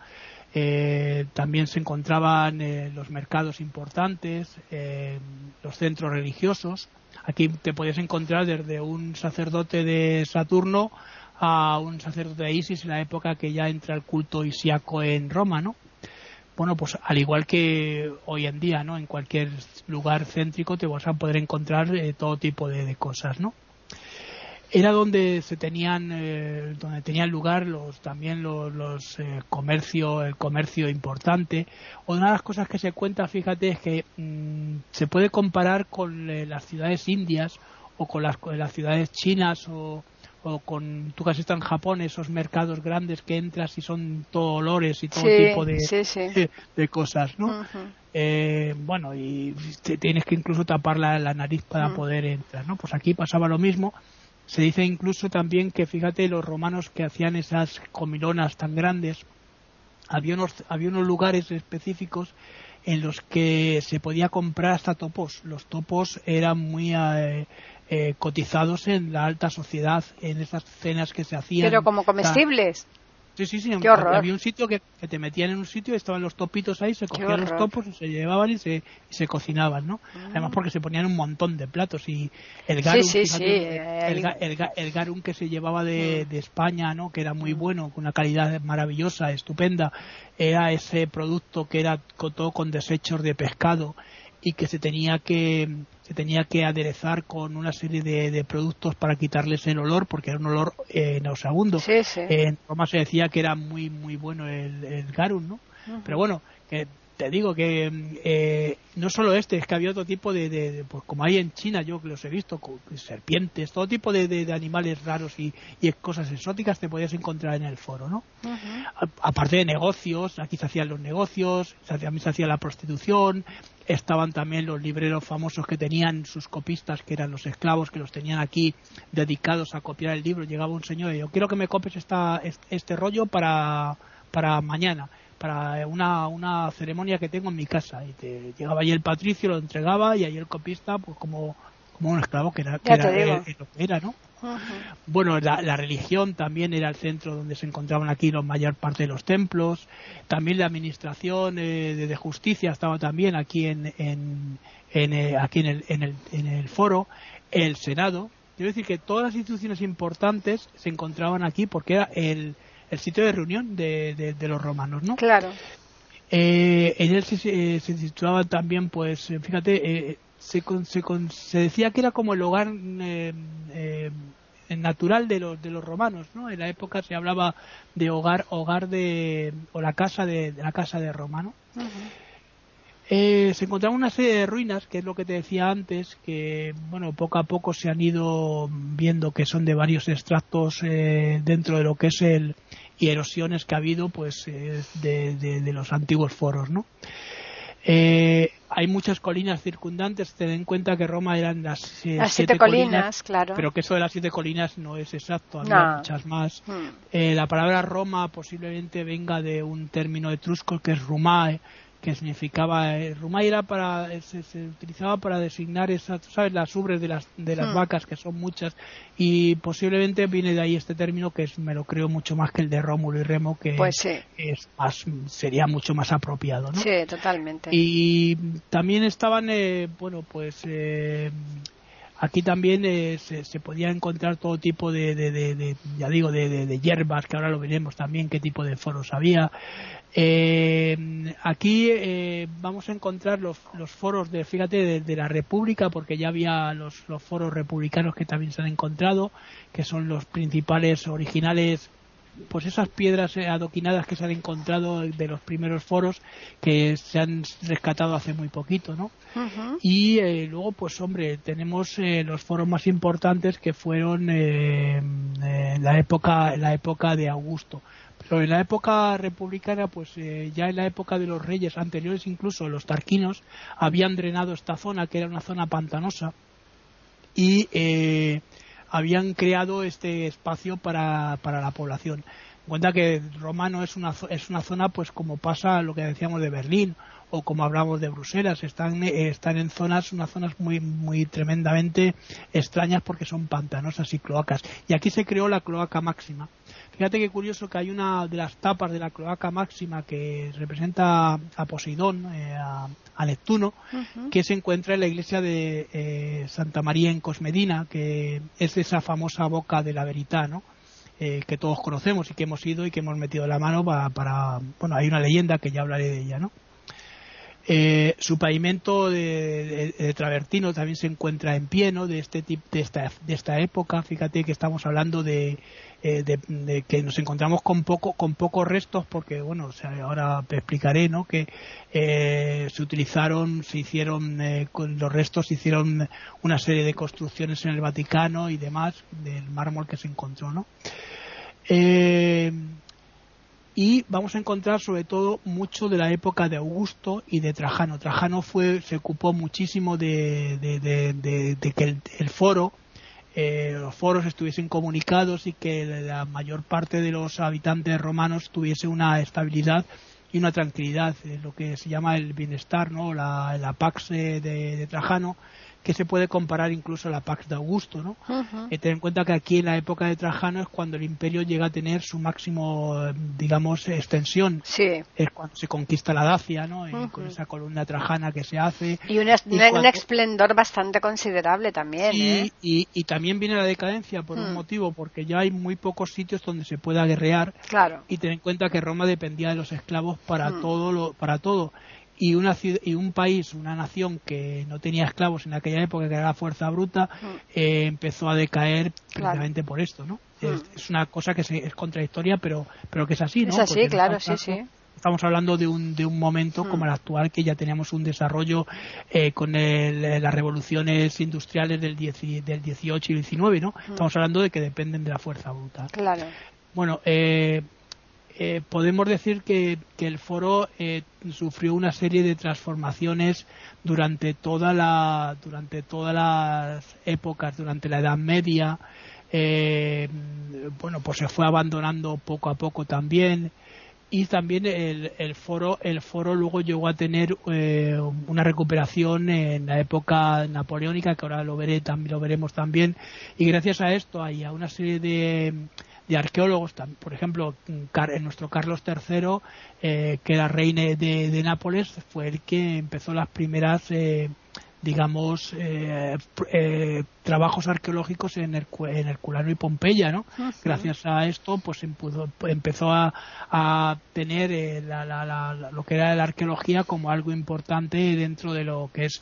C: eh, también se encontraban eh, los mercados importantes, eh, los centros religiosos. Aquí te podías encontrar desde un sacerdote de Saturno a un sacerdote de Isis en la época que ya entra el culto isiaco en Roma, ¿no? Bueno, pues al igual que hoy en día, ¿no? En cualquier lugar céntrico te vas a poder encontrar todo tipo de, de cosas, ¿no? Era donde se tenían eh, donde tenían lugar los también los, los eh, comercio el comercio importante. Una de las cosas que se cuenta fíjate es que mm, se puede comparar con eh, las ciudades indias o con las, las ciudades chinas o, o con tú que has estado en Japón esos mercados grandes que entras y son todo olores y todo tipo de, <laughs> de, cosas no bueno y tienes que incluso tapar la, nariz para mm. poder entrar no pues aquí pasaba lo mismo se dice incluso también que, fíjate, los romanos que hacían esas comilonas tan grandes, había unos, había unos lugares específicos en los que se podía comprar hasta topos. Los topos eran muy eh, eh, cotizados en la alta sociedad, en esas cenas que se hacían.
A: Pero como comestibles.
C: Sí, sí, sí. Había un sitio que, te metían en un sitio, y estaban los topitos ahí, se cogían los topos y se llevaban y se, se cocinaban, ¿no? Además mm. porque se ponían un montón de platos y el garum, el, garum que se llevaba de, mm. de, España, ¿no? Que era muy bueno, con una calidad maravillosa, estupenda, era ese producto que era todo con desechos de pescado y que se tenía que se tenía que aderezar con una serie de, productos para quitarles el olor porque era un olor eh, nauseabundo. En Roma se decía que era muy muy bueno el, el garum no pero bueno que te digo que eh, no solo este, es que había otro tipo de, pues como hay en China, yo que los he visto, serpientes, todo tipo de, animales raros y, cosas exóticas te podías encontrar en el foro, ¿no? aparte de negocios, aquí se hacían los negocios, se hacía, se hacía la prostitución, estaban también los libreros famosos que tenían sus copistas, que eran los esclavos, que los tenían aquí dedicados a copiar el libro. Llegaba un señor y yo quiero que me copies esta, este rollo para, para mañana para una, una ceremonia que tengo en mi casa. Y te llegaba allí el patricio, lo entregaba y ahí el copista, pues como, como un esclavo que era, que era, era, ¿no? Bueno, la, religión también era el centro donde se encontraban aquí la mayor parte de los templos. También la administración eh, de, justicia estaba también aquí en, en, en eh, aquí en el, en, el, en el foro. El Senado. Quiero decir que todas las instituciones importantes se encontraban aquí porque era el, el sitio de reunión de, de, los romanos, ¿no?
A: Claro.
C: Eh, en él se, se, situaban también, pues, eh, fíjate, eh, se, se, se, decía que era como el hogar eh, natural de los, de los romanos, ¿no? En la época se hablaba de hogar, hogar de, o la casa de, la casa de Roma, ¿no? Eh, se encontraban una serie de ruinas, que es lo que te decía antes, que bueno, poco a poco se han ido viendo que son de varios extractos eh, dentro de lo que es el y erosiones que ha habido, pues, eh, de, los antiguos foros, ¿no? hay muchas colinas circundantes. Ten en cuenta que Roma eran las,
A: siete, colinas, claro.
C: Pero que eso de las siete colinas no es exacto, había muchas más. Hmm. la palabra Roma posiblemente venga de un término etrusco que es Rumae, que significaba eh, Rumaira para se, utilizaba para designar esas sabes las ubres de las de las hmm. vacas que son muchas y posiblemente viene de ahí este término que es me lo creo mucho más que el de Rómulo y Remo que
A: pues
C: es más sería mucho más apropiado ¿no?
A: sí totalmente
C: y también estaban eh, bueno pues eh, aquí también se, se, podía encontrar todo tipo de, de, ya digo de, hierbas que ahora lo veremos también qué tipo de foros había. Eh, aquí eh, vamos a encontrar los, los foros de, fíjate, de, la República, porque ya había los, los, foros republicanos que también se han encontrado, que son los principales originales, pues esas piedras eh, adoquinadas que se han encontrado de los primeros foros que se han rescatado hace muy poquito, ¿no? Y eh, luego, pues hombre, tenemos eh, los foros más importantes que fueron la época, la época de Augusto. Pero en la época republicana, pues eh, ya en la época de los reyes anteriores, incluso los tarquinos, habían drenado esta zona, que era una zona pantanosa, y eh, habían creado este espacio para, para la población. cuenta que Roma no es una, es una zona, pues como pasa lo que decíamos de Berlín o como hablamos de Bruselas, están, están en zonas, unas zonas muy, muy tremendamente extrañas porque son pantanosas y cloacas. Y aquí se creó la cloaca máxima. Fíjate qué curioso que hay una de las tapas de la cloaca máxima que representa a Poseidón, eh, a, Neptuno, que se encuentra en la iglesia de eh, Santa María en Cosmedina, que es esa famosa boca de la verità, ¿no? que todos conocemos y que hemos ido y que hemos metido la mano para, para, bueno hay una leyenda que ya hablaré de ella no eh, su pavimento de, travertino también se encuentra en pie, ¿no? De este tipo, de esta, de esta época. Fíjate que estamos hablando de, eh, de, que nos encontramos con poco, con pocos restos, porque bueno, o sea, ahora te explicaré, ¿no? Que eh, se utilizaron, se hicieron con los restos, se hicieron una serie de construcciones en el Vaticano y demás del mármol que se encontró, ¿no? y vamos a encontrar sobre todo mucho de la época de Augusto y de Trajano. Trajano fue, se ocupó muchísimo de, que el, foro, eh, los foros estuviesen comunicados y que la mayor parte de los habitantes romanos tuviese una estabilidad y una tranquilidad, eh, lo que se llama el bienestar, ¿no? la, la pax de Trajano que se puede comparar incluso a la Pax de Augusto, ¿no? Eh, ten en cuenta que aquí en la época de Trajano es cuando el imperio llega a tener su máximo, digamos, extensión.
A: Sí.
C: Es cuando se conquista la Dacia, ¿no? Eh, con esa columna trajana que se hace.
A: Y un, un esplendor bastante considerable también, ¿eh?
C: y, y, también viene la decadencia por un mm. motivo, porque ya hay muy pocos sitios donde se pueda guerrear.
A: Claro.
C: Y ten en cuenta que Roma dependía de los esclavos para mm. todo lo, para todo y, una, y un país, una nación que no tenía esclavos en aquella época, que era la fuerza bruta, mm. eh, empezó a decaer precisamente por esto, ¿no? Mm. Es, una cosa que es contradictoria, pero, pero que es así, ¿no?
A: Es así, claro, sí, sí
C: estamos hablando de un, de un momento como mm. el actual que ya teníamos un desarrollo eh, con las revoluciones industriales del, del 18 y 19, ¿no? Estamos hablando de que dependen de la fuerza bruta.
A: Claro.
C: Bueno, eh, eh, podemos decir que, el foro eh, sufrió una serie de transformaciones durante toda la durante todas las épocas durante la Edad Media. Eh, bueno pues se fue abandonando poco a poco también. Y también el, el foro el foro luego llegó a tener una recuperación en la época napoleónica que ahora lo veré también lo veremos también. Y gracias a esto hay a una serie de de arqueólogos, por ejemplo, nuestro Carlos III, eh, que era rey de, de, Nápoles, fue el que empezó las primeras, eh, digamos, eh, trabajos arqueológicos en, el, en Herculano y Pompeya, ¿no? Gracias a esto, pues empezó a, a tener lo que era la arqueología como algo importante dentro de lo que es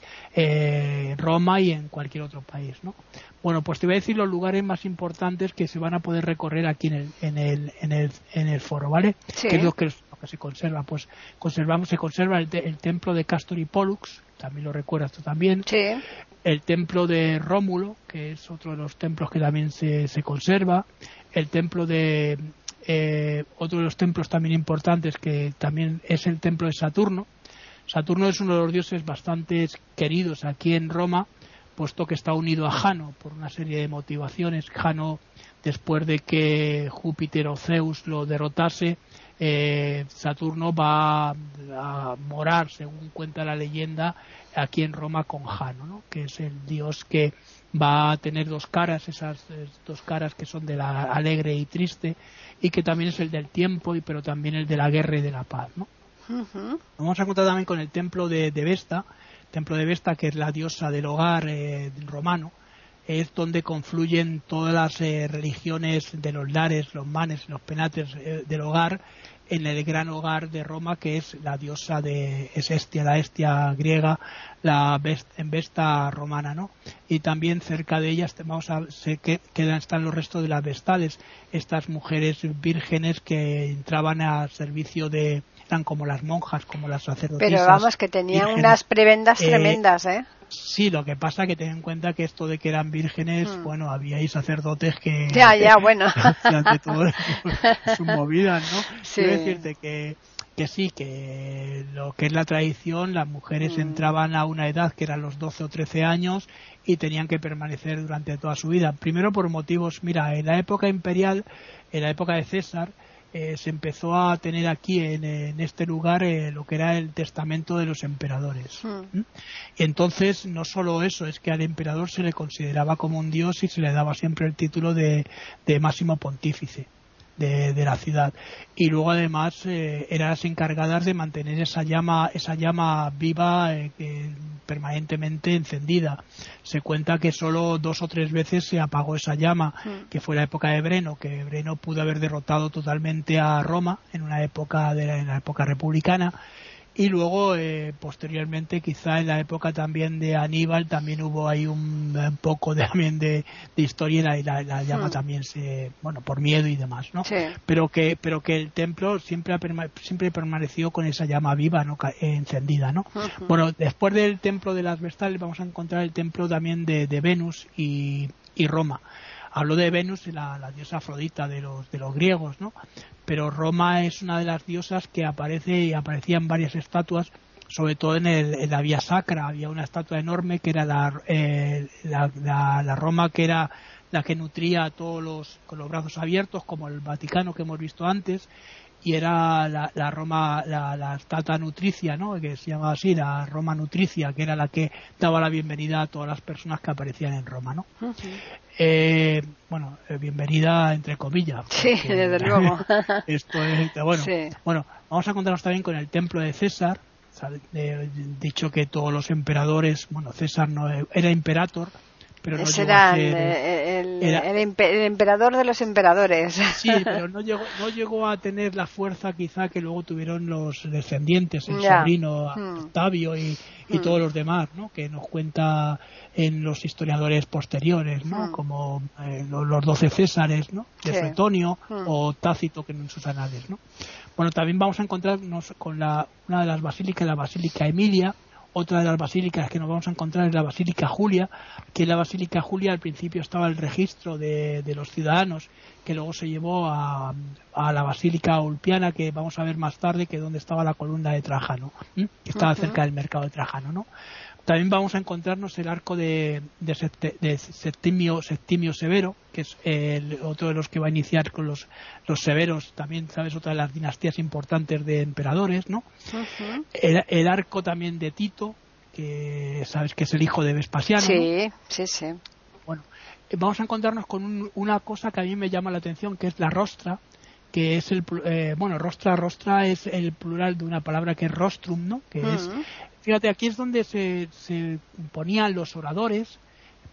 C: Roma y en cualquier otro país, ¿no? Bueno, pues te voy a decir los lugares más importantes que se van a poder recorrer aquí en el, en el, en el, en el foro, ¿vale? Que es lo que, se conserva. Pues conservamos, se conserva el, templo de Castor y Pollux, también lo recuerdas tú también.
A: Sí.
C: El templo de Rómulo, que es otro de los templos que también se, se conserva. El templo de, eh, otro de los templos también importantes que también es el templo de Saturno. Saturno es uno de los dioses bastante queridos aquí en Roma puesto que está unido a Jano por una serie de motivaciones. Jano, después de que Júpiter o Zeus lo derrotase, eh, Saturno va a morar, según cuenta la leyenda, aquí en Roma con Jano, que es el dios que va a tener dos caras, esas dos caras que son de la alegre y triste, y que también es el del tiempo, y pero también el de la guerra y de la paz. ¿no? Vamos a contar también con el templo de, de Vesta, templo de Vesta, que es la diosa del hogar eh, romano, es donde confluyen todas las eh, religiones de los lares, los manes, los penates eh, del hogar, en el gran hogar de Roma, que es la diosa de Estia, la Estia griega, la en Vesta romana, ¿no? Y también cerca de ellas vamos a, se quedan, están los restos de las Vestales, estas mujeres vírgenes que entraban al servicio de, eran como las monjas, como las sacerdotisas.
A: Pero vamos, que tenían unas prebendas eh, tremendas, ¿eh?
C: Sí, lo que pasa que ten en cuenta que esto de que eran vírgenes, hmm. bueno, había ahí sacerdotes que... <laughs>
A: Ya, ya, <laughs> bueno.
C: todo sus movidas, ¿no? <laughs> Sí. Quiero decirte que, que sí, que lo que es la tradición, las mujeres hmm. entraban a una edad que eran los 12 o 13 años y tenían que permanecer durante toda su vida. Primero por motivos, mira, en la época imperial, en la época de César, eh, se empezó a tener aquí en, este lugar eh, lo que era el testamento de los emperadores. Hmm. Y entonces no solo eso, es que al emperador se le consideraba como un dios y se le daba siempre el título de máximo pontífice de, la ciudad y luego además eh, eran las encargadas de mantener esa llama esa llama viva eh, permanentemente encendida se cuenta que solo dos o tres veces se apagó esa llama mm. que fue la época de Breno que Breno pudo haber derrotado totalmente a Roma en una época de en la época republicana y luego eh, posteriormente quizá en la época también de Aníbal también hubo ahí un, poco de, también de, historia y la, llama hmm. también se bueno por miedo y demás no pero que pero que el templo siempre ha siempre permaneció con esa llama viva no encendida no bueno después del templo de las Vestales vamos a encontrar el templo también de, Venus y, y Roma Hablo de Venus, la, la diosa Afrodita de los, de los griegos, ¿no? Pero Roma es una de las diosas que aparece y aparecían varias estatuas, sobre todo en, el, en la Vía Sacra. Había una estatua enorme que era la, eh, la, la, Roma que era la que nutría a todos los, con los brazos abiertos, como el Vaticano que hemos visto antes, y era la, la Roma, la, la Stata Nutricia, ¿no? que se llamaba así, la Roma Nutricia, que era la que daba la bienvenida a todas las personas que aparecían en Roma. ¿no? eh, bueno, eh, bienvenida entre comillas.
A: Sí, desde <laughs> luego.
C: esto es, bueno, bueno, vamos a contarnos también con el templo de César, dicho que todos los emperadores, bueno, César no era imperator, pero no
A: era el, emperador de los emperadores.
C: Sí, <laughs> pero no llegó, no llegó a tener la fuerza quizá que luego tuvieron los descendientes, el sobrino hmm. Octavio y, y hmm. todos los demás, ¿no? Que nos cuenta en los historiadores posteriores, ¿no? Hmm. Como eh, los doce Césares, ¿no? De Suetonio o Tácito que en sus anales, ¿no? Bueno, también vamos a encontrarnos con la, una de las basílicas, la Basílica Emilia, otra de las basílicas que nos vamos a encontrar es la Basílica Julia, que en la Basílica Julia al principio estaba el registro de, los ciudadanos, que luego se llevó a, la Basílica Ulpiana, que vamos a ver más tarde, que donde estaba la columna de Trajano, que estaba cerca del mercado de Trajano, ¿no? También vamos a encontrarnos el arco de, Septimio, Severo, que es el, otro de los que va a iniciar con los, los severos, también, ¿sabes? Otra de las dinastías importantes de emperadores, ¿no? el, arco también de Tito, que sabes que es el hijo de Vespasiano.
A: Sí, sí, sí.
C: Bueno, vamos a encontrarnos con una cosa que a mí me llama la atención, que es la rostra, que es el eh, bueno rostra rostra es el plural de una palabra que es rostrum no que es Fíjate, aquí es donde se, se ponían los oradores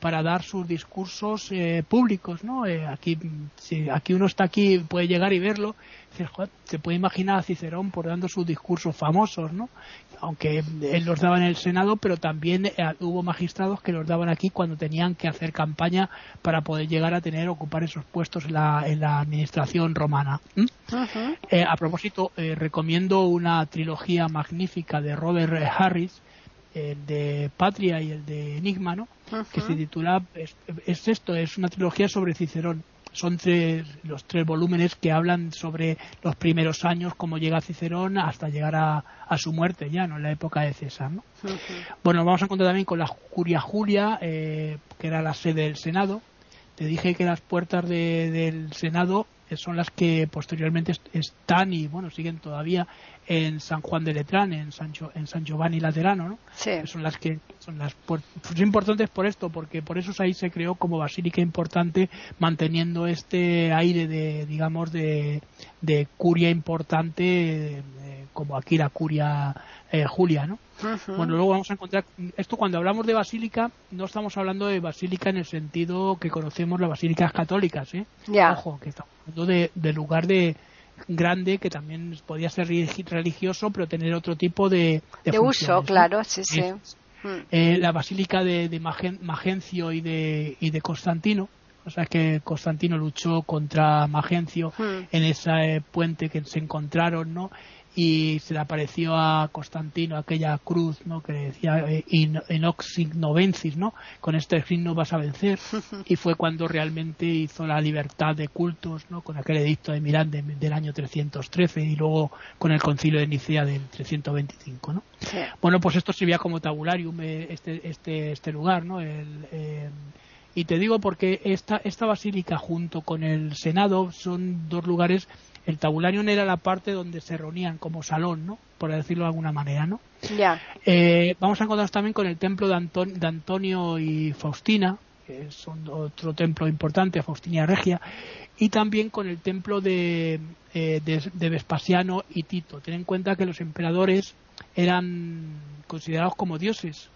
C: para dar sus discursos eh, públicos, ¿no? Eh, aquí, si aquí uno está aquí, puede llegar y verlo, se puede imaginar a Cicerón por dando sus discursos famosos, ¿no? Aunque él los daba en el Senado, pero también eh, hubo magistrados que los daban aquí cuando tenían que hacer campaña para poder llegar a tener, ocupar esos puestos en la, en la administración romana. a propósito, recomiendo una trilogía magnífica de Robert Harris, el de Patria y el de Enigma, ¿no? que se titula, es, esto, es una trilogía sobre Cicerón. Son tres, los tres volúmenes que hablan sobre los primeros años, cómo llega Cicerón hasta llegar a, su muerte ya, ¿no? En la época de César, ¿no? Bueno, vamos a encontrar también con la Curia Julia, eh, que era la sede del Senado. Te dije que las puertas del Senado son las que posteriormente están y bueno siguen todavía en San Juan de Letrán, en San, en San Giovanni Laterano, ¿no? Son las que son las son importantes por esto, porque por eso ahí se creó como basílica importante, manteniendo este aire de, digamos, de, de curia importante, como aquí la curia eh, Julia, ¿no? Bueno, luego vamos a encontrar esto cuando hablamos de basílica, no estamos hablando de basílica en el sentido que conocemos las basílicas católicas, ¿eh? Ojo, que estamos hablando de, de lugar de grande que también podía ser religioso pero tener otro tipo de,
A: de, uso claro sí sí
C: hmm. eh, la basílica de, de Magencio y de, y de Constantino o sea que Constantino luchó contra Magencio hmm. en ese puente que se encontraron no y se le apareció a Constantino aquella cruz ¿no? que decía eh, in, novencis ¿no? con este signo vas a vencer <laughs> y fue cuando realmente hizo la libertad de cultos ¿no? con aquel edicto de Milán del año 313 y luego con el concilio de Nicea del 325 ¿no? bueno pues esto servía como tabularium eh, este, este, este lugar ¿no? el, eh, Y te digo porque esta, esta basílica junto con el Senado son dos lugares el tabularium era la parte donde se reunían como salón, ¿no? Por decirlo de alguna manera, ¿no?
A: Ya.
C: Eh, vamos a encontrarnos también con el templo de, de Antonio y Faustina, que son otro templo importante, Faustina Regia, y también con el templo de, eh, de, Vespasiano y Tito. Ten en cuenta que los emperadores eran considerados como dioses.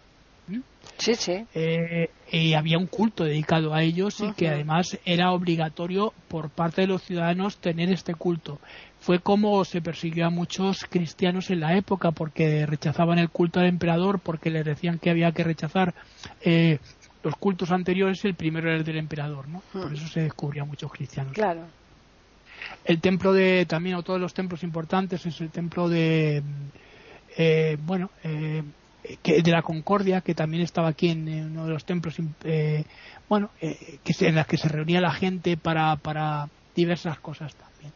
A: Sí, sí.
C: Eh, y había un culto dedicado a ellos y que además era obligatorio por parte de los ciudadanos tener este culto. Fue como se persiguió a muchos cristianos en la época porque rechazaban el culto al emperador, porque les decían que había que rechazar eh, los cultos anteriores, el primero era el del emperador, ¿no? Por eso se descubrió a muchos cristianos.
A: Claro.
C: El templo de, también, o todos los templos importantes, es el templo de, eh, bueno, eh, que, de la Concordia, que también estaba aquí en, uno de los templos, eh, bueno, eh, que en las que se reunía la gente para, para diversas cosas también.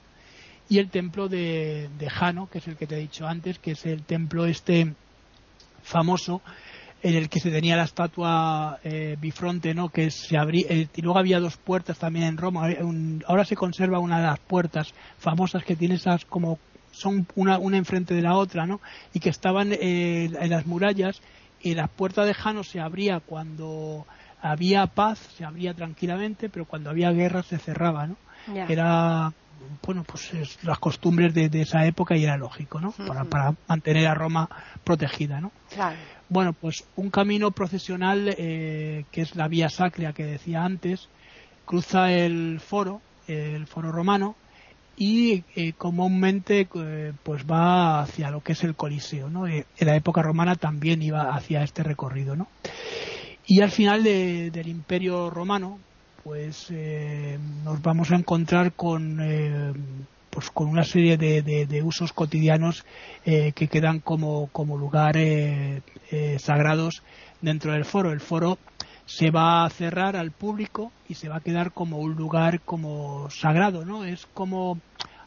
C: Y el templo de, de Jano, que es el que te he dicho antes, que es el templo este famoso en el que se tenía la estatua eh, bifronte, ¿no? Que se abría, y luego había dos puertas también en Roma. ahora se conserva una de las puertas famosas que tiene esas como son una, una enfrente de la otra, ¿no? Y que estaban eh, en las murallas y la puerta de Jano se abría cuando había paz, se abría tranquilamente, pero cuando había guerra se cerraba, ¿no? Era, bueno, pues las costumbres de, esa época y era lógico, ¿no? para, para, mantener a Roma protegida, ¿no? Bueno, pues un camino procesional eh, que es la vía sacra que decía antes, cruza el foro, el foro romano, y eh, comúnmente eh, pues va hacia lo que es el Coliseo, ¿no? Eh, en la época romana también iba hacia este recorrido, ¿no? Y al final del Imperio Romano, pues nos vamos a encontrar con pues con una serie de, de, usos cotidianos que quedan como, como lugar sagrados dentro del foro. El foro se va a cerrar al público y se va a quedar como un lugar como sagrado, ¿no? Es como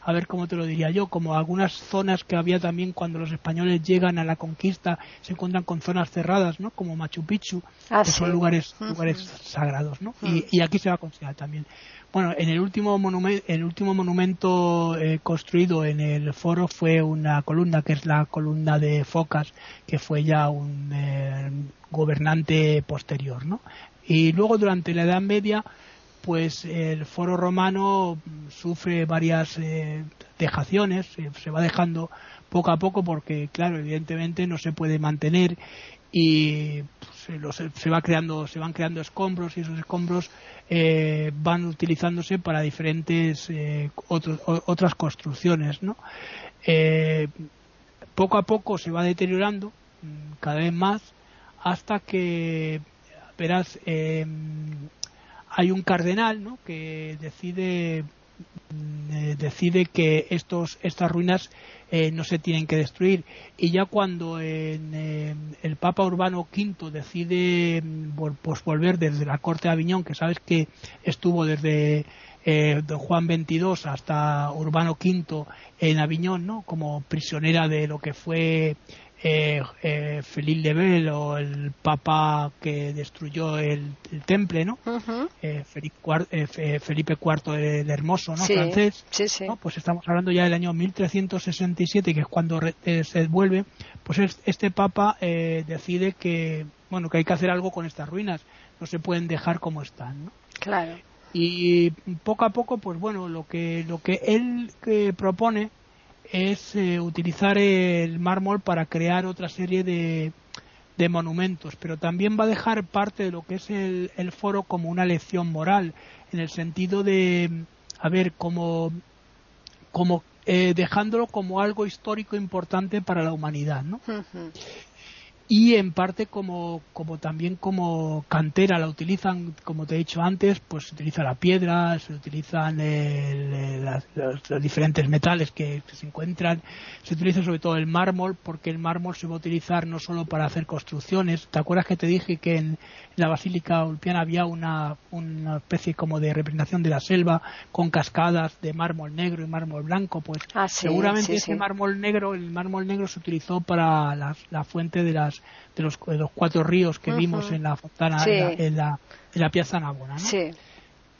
C: a ver cómo te lo diría yo, como algunas zonas que había también cuando los españoles llegan a la conquista, se encuentran con zonas cerradas, ¿no? Como Machu Picchu, ah, que son lugares, lugares sagrados, ¿no? y, aquí se va a considerar también. Bueno, en el último monumento, el último monumento eh, construido en el foro fue una columna, que es la columna de Focas, que fue ya un eh, gobernante posterior, ¿no? Y luego durante la Edad Media pues el foro romano sufre varias eh, dejaciones, se va dejando poco a poco porque, claro, evidentemente no se puede mantener y pues, se, va creando, se van creando escombros y esos escombros eh, van utilizándose para diferentes eh, otras construcciones, ¿no? poco a poco se va deteriorando mm, cada vez más hasta que verás hay un cardenal ¿no? que decide mm, eh, decide que estos estas ruinas eh, no se tienen que destruir y ya cuando el Papa Urbano V decide mm, pues volver desde la corte de Aviñón que sabes que estuvo desde eh, Juan XXII hasta Urbano V en Aviñón no como prisionera de lo que fue eh, eh, Felipe Lebel o el papa que destruyó el, temple, ¿no? Eh, eh, Felipe, IV el Hermoso, ¿no? Francés. Pues estamos hablando ya del año 1367, que es cuando se vuelve. Pues este papa decide que, bueno, que hay que hacer algo con estas ruinas. No se pueden dejar como están, ¿no?
A: Claro.
C: Y poco a poco, pues bueno, lo que lo que él propone es eh, utilizar el mármol para crear otra serie de, de, monumentos, pero también va a dejar parte de lo que es el, el foro como una lección moral, en el sentido de, a ver, como, como eh, dejándolo como algo histórico importante para la humanidad, ¿no? Y en parte como, como también como cantera la utilizan como te he dicho antes pues se utiliza la piedra se utilizan los, diferentes metales que, se encuentran. Se utiliza sobre todo el mármol porque el mármol se va a utilizar no solo para hacer construcciones. Te acuerdas que te dije que en la basílica ulpiana había una, una especie como de representación de la selva con cascadas de mármol negro y mármol blanco pues
A: ah,
C: seguramente ese mármol negro el mármol negro se utilizó para la fuente de las los de los, los cuatro ríos que vimos en la fontana en, la, en, la, Piazza Navona. ¿no?
A: Sí.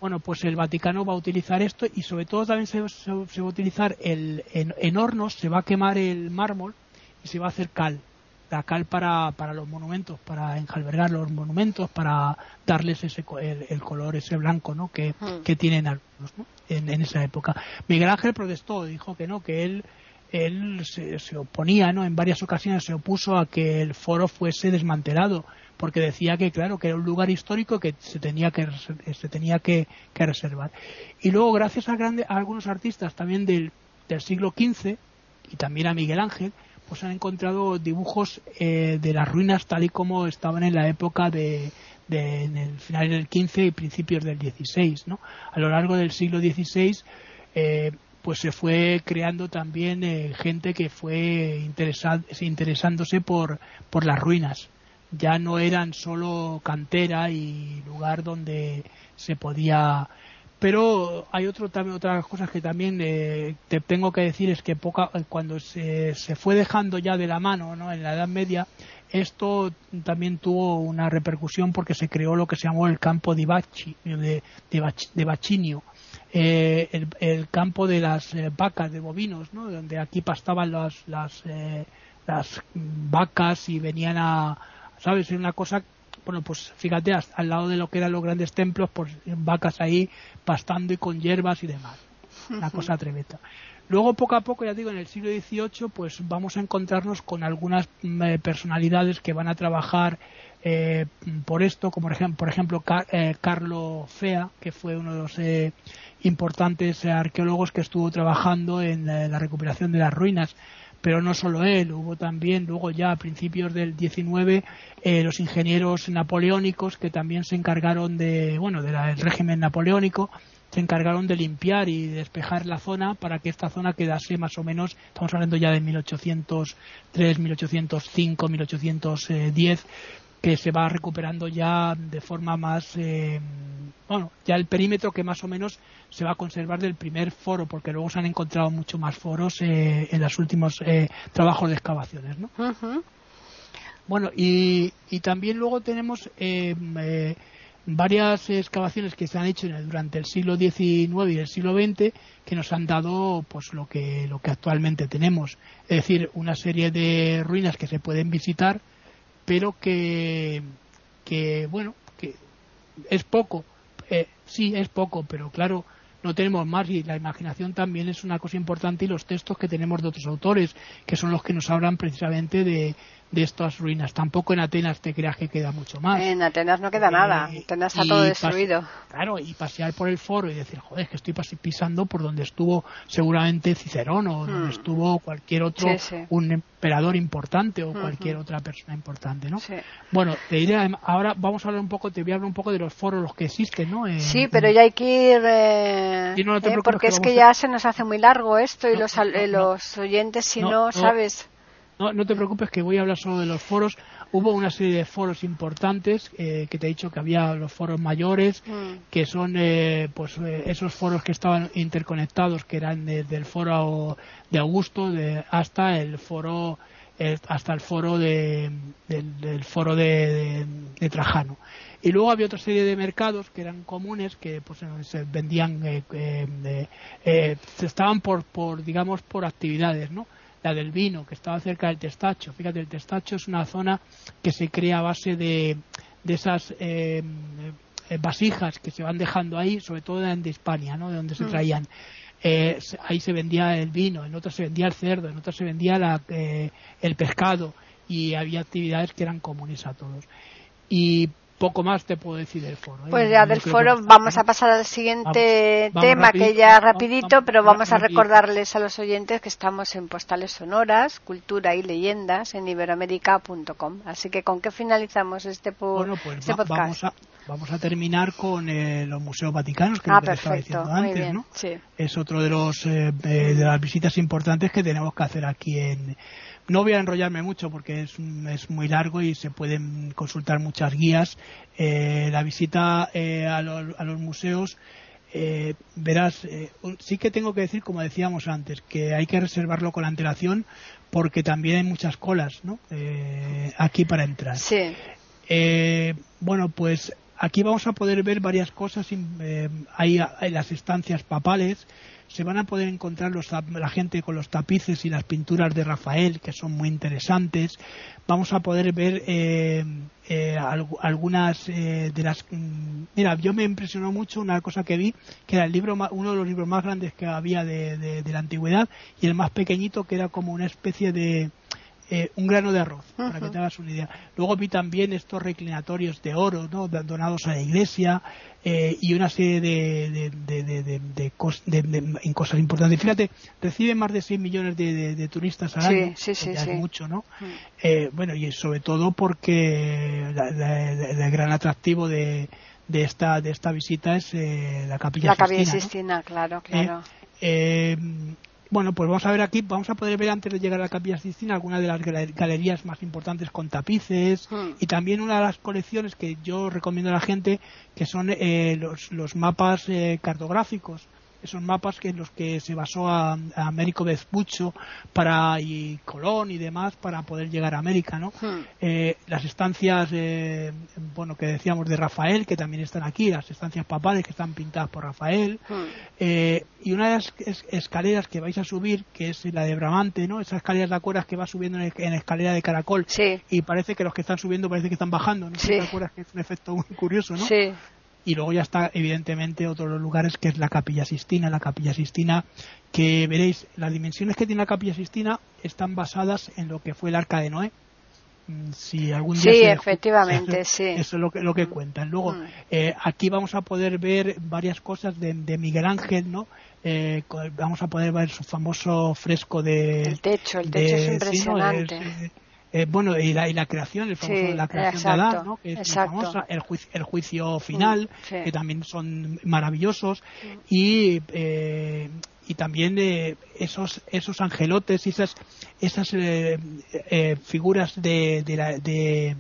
C: Bueno, pues el Vaticano va a utilizar esto y sobre todo también se, se, va a utilizar el, en, hornos, se va a quemar el mármol y se va a hacer cal la cal para, para los monumentos, para enjalbergar los monumentos, para darles ese el, color ese blanco ¿no? que, que tienen algunos ¿no? en, en, esa época. Miguel Ángel protestó, dijo que no, que él él se, se, oponía, ¿no? En varias ocasiones se opuso a que el foro fuese desmantelado, porque decía que, claro, que era un lugar histórico que se tenía que, se tenía que, reservar. Y luego, gracias a, grande, a algunos artistas también del, del siglo XV, y también a Miguel Ángel, pues han encontrado dibujos eh, de las ruinas tal y como estaban en la época de, de en el final del XV y principios del XVI, ¿no? A lo largo del siglo XVI, eh, pues se fue creando también eh, gente que fue interesándose por, por las ruinas. Ya no eran solo cantera y lugar donde se podía pero hay otro, también, otras cosas que también eh, te tengo que decir es que poca, cuando se, se, fue dejando ya de la mano ¿no? en la Edad Media esto también tuvo una repercusión porque se creó lo que se llamó el campo de, Bachi, de, de, Bachinio eh, el, el, campo de las eh, vacas, de bovinos, ¿no? donde aquí pastaban las, las, eh, las vacas y venían a, ¿sabes? Es una cosa, bueno, pues fíjate, al lado de lo que eran los grandes templos, pues vacas ahí pastando y con hierbas y demás. Una cosa tremenda. Luego, poco a poco, ya digo, en el siglo XVIII, pues vamos a encontrarnos con algunas mm, personalidades que van a trabajar eh, por esto, como por ejemplo, por ejemplo eh, Carlo Fea, que fue uno de los eh, importantes arqueólogos que estuvo trabajando en la, recuperación de las ruinas. Pero no solo él, hubo también luego ya a principios del 19 los ingenieros napoleónicos que también se encargaron de, bueno, del régimen napoleónico, se encargaron de limpiar y despejar la zona para que esta zona quedase más o menos, estamos hablando ya de 1803, 1805, 1810, que se va recuperando ya de forma más eh, bueno ya el perímetro que más o menos se va a conservar del primer foro porque luego se han encontrado mucho más foros eh, en los últimos eh, trabajos de excavaciones ¿no? bueno y, y, también luego tenemos varias excavaciones que se han hecho durante el siglo XIX y el siglo XX que nos han dado pues lo que lo que actualmente tenemos es decir una serie de ruinas que se pueden visitar pero que, que bueno, que es poco. Eh, sí, es poco, pero claro, no tenemos más y la imaginación también es una cosa importante y los textos que tenemos de otros autores, que son los que nos hablan precisamente de, de estas ruinas. Tampoco en Atenas te creas que queda mucho más.
A: En Atenas no queda nada, eh, Atenas está todo destruido.
C: Claro, y pasear por el foro y decir, joder, es que estoy pisando por donde estuvo seguramente Cicerón o donde hmm. estuvo cualquier otro, un emperador importante o hmm, cualquier hmm. otra persona importante, ¿no? Bueno, te diré, ahora vamos a hablar un poco, te voy a hablar un poco de los foros los que existen, ¿no?
A: sí, pero ya hay que ir, eh, eh, porque es que ya se nos hace muy largo esto y los, los oyentes, si no ¿sabes?
C: No, no te preocupes que voy a hablar solo de los foros. Hubo una serie de foros importantes eh, que te he dicho que había los foros mayores, mm. que son eh, pues eh, esos foros que estaban interconectados, que eran desde el foro de Augusto de, hasta el foro hasta el foro de, del, foro de, Trajano. Y luego había otra serie de mercados que eran comunes, que pues se vendían, se estaban por, por, digamos, por actividades, ¿no? La del vino, que estaba cerca del Testacho. Fíjate, el Testacho es una zona que se crea a base de, de esas eh, eh, vasijas que se van dejando ahí, sobre todo de España, ¿no? de donde se mm. traían. Eh, ahí se vendía el vino, en otras se vendía el cerdo, en otras se vendía la, el pescado y había actividades que eran comunes a todos. Y poco más te puedo decir del foro.
A: ¿eh? Pues ya del foro vamos a pasar al siguiente tema que ya rapidito, pero vamos a recordarles a los oyentes que estamos en Postales Sonoras, Cultura y Leyendas en iberoamérica.com. Así que con qué finalizamos este,
C: pues
A: este podcast.
C: Vamos a, terminar con eh, los museos vaticanos que, ah, estaba diciendo antes, ¿no? Es otro de los eh, de las visitas importantes que tenemos que hacer aquí en no voy a enrollarme mucho porque es, es muy largo y se pueden consultar muchas guías. Eh, la visita eh, a, los museos eh, verás, eh, sí que tengo que decir, como decíamos antes, que hay que reservarlo con antelación porque también hay muchas colas, ¿no? Eh, aquí para entrar.
A: Sí.
C: bueno, pues aquí vamos a poder ver varias cosas. hay, hay las estancias papales se van a poder encontrar los, la gente con los tapices y las pinturas de Rafael, que son muy interesantes. Vamos a poder ver eh, eh, algunas eh, de las. Mm, mira, yo me impresionó mucho una cosa que vi, que era el libro uno de los libros más grandes que había de la antigüedad y el más pequeñito, que era como una especie de eh, un grano de arroz, para que te hagas una idea. Luego vi también estos reclinatorios de oro, ¿no? donados a la iglesia eh, y una serie de, de, cosas importantes. Fíjate, reciben más de 6 millones de, turistas al año,
A: sí, sí,
C: es mucho, ¿no? Eh, bueno, y sobre todo porque el gran atractivo de, de esta de esta visita es la capilla
A: la capilla Sistina, claro claro
C: bueno, pues vamos a ver aquí, vamos a poder ver antes de llegar a la Capilla Sistina algunas de las galerías más importantes con tapices hmm. y también una de las colecciones que yo recomiendo a la gente que son eh, los, los, mapas eh, cartográficos esos mapas que en los que se basó a, Américo Vespucho para y Colón y demás para poder llegar a América no
A: hmm.
C: eh, las estancias eh, bueno que decíamos de Rafael que también están aquí las estancias papales que están pintadas por Rafael.
A: Hmm.
C: eh, y una de las escaleras que vais a subir que es la de Bramante no esas escaleras de acuerdas que va subiendo en, escalera de caracol y parece que los que están subiendo parece que están bajando no
A: te
C: acuerdas que es un efecto muy curioso no
A: sí
C: y luego ya está evidentemente otro de los lugares que es la capilla Sistina, la capilla Sistina que veréis las dimensiones que tiene la capilla Sistina están basadas en lo que fue el arca de Noé. Mm, si algún día
A: sí, efectivamente,
C: eso, <laughs>
A: sí.
C: Eso es lo que, lo que mm. cuentan. Luego, mm. eh, aquí vamos a poder ver varias cosas de, Miguel Ángel, ¿no? Eh, vamos a poder ver su famoso fresco de...
A: El techo, el techo es impresionante.
C: Eh, eh, bueno, y la, y la creación, el famoso, la creación de Adán, ¿no? que es famosa, el, juicio, el juicio final,
A: mm,
C: que también son maravillosos, mm. y, eh, y también eh, esos, esos angelotes y esas, esas eh, eh, figuras de, de, la, de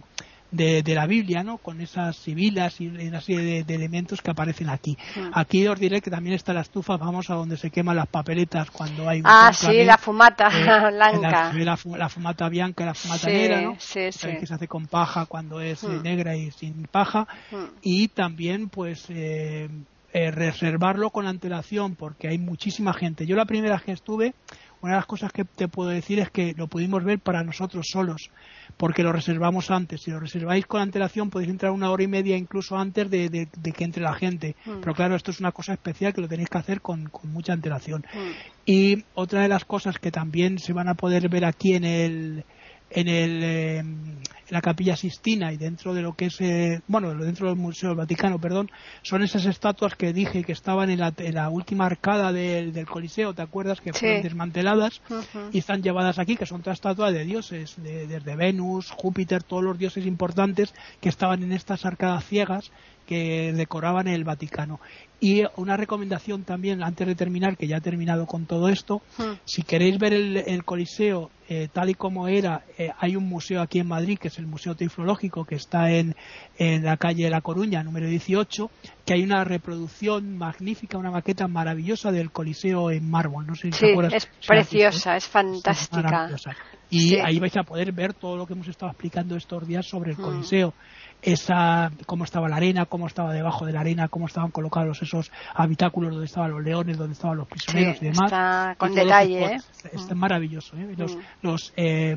C: de, de, la Biblia, ¿no? Con esas sibilas y una serie de, elementos que aparecen aquí.
A: Mm.
C: Aquí os diré que también está la estufa vamos a donde se queman las papeletas cuando hay un
A: Ah, sí, la fumata eh, <laughs> blanca.
C: La, la, fumata blanca, la fumata negra, ¿no?
A: Sí, sí.
C: Que se hace con paja cuando es eh,
A: mm.
C: negra y sin paja.
A: Mm.
C: Y también, pues, eh, eh, reservarlo con antelación porque hay muchísima gente. Yo la primera vez que estuve, una de las cosas que te puedo decir es que lo pudimos ver para nosotros solos porque lo reservamos antes. Si lo reserváis con antelación podéis entrar una hora y media incluso antes de, que entre la gente.
A: Mm.
C: Pero claro, esto es una cosa especial que lo tenéis que hacer con, mucha antelación.
A: Mm.
C: Y otra de las cosas que también se van a poder ver aquí en el en, el, eh, la capilla Sistina y dentro de lo que es, eh, bueno, dentro del Museo del Vaticano, perdón, son esas estatuas que dije que estaban en la, en la última arcada del, del, Coliseo, ¿te acuerdas? Que fueron desmanteladas y están llevadas aquí, que son todas estatuas de dioses, desde Venus, Júpiter, todos los dioses importantes que estaban en estas arcadas ciegas que decoraban el Vaticano. Y una recomendación también, antes de terminar, que ya he terminado con todo esto,
A: hmm.
C: si queréis ver el, Coliseo eh, tal y como era, eh, hay un museo aquí en Madrid, que es el Museo Tiflológico, que está en, en la calle La Coruña, número 18, que hay una reproducción magnífica, una maqueta maravillosa del Coliseo en mármol. No sé si
A: sí, es preciosa, es fantástica.
C: y ahí vais a poder ver todo lo que hemos estado explicando estos días sobre el hmm. Coliseo esa cómo estaba la arena, cómo estaba debajo de la arena, cómo estaban colocados esos habitáculos donde estaban los leones, donde estaban los prisioneros y demás.
A: Está con detalle, ¿eh?
C: Está maravilloso, ¿eh? Los, mm. los eh,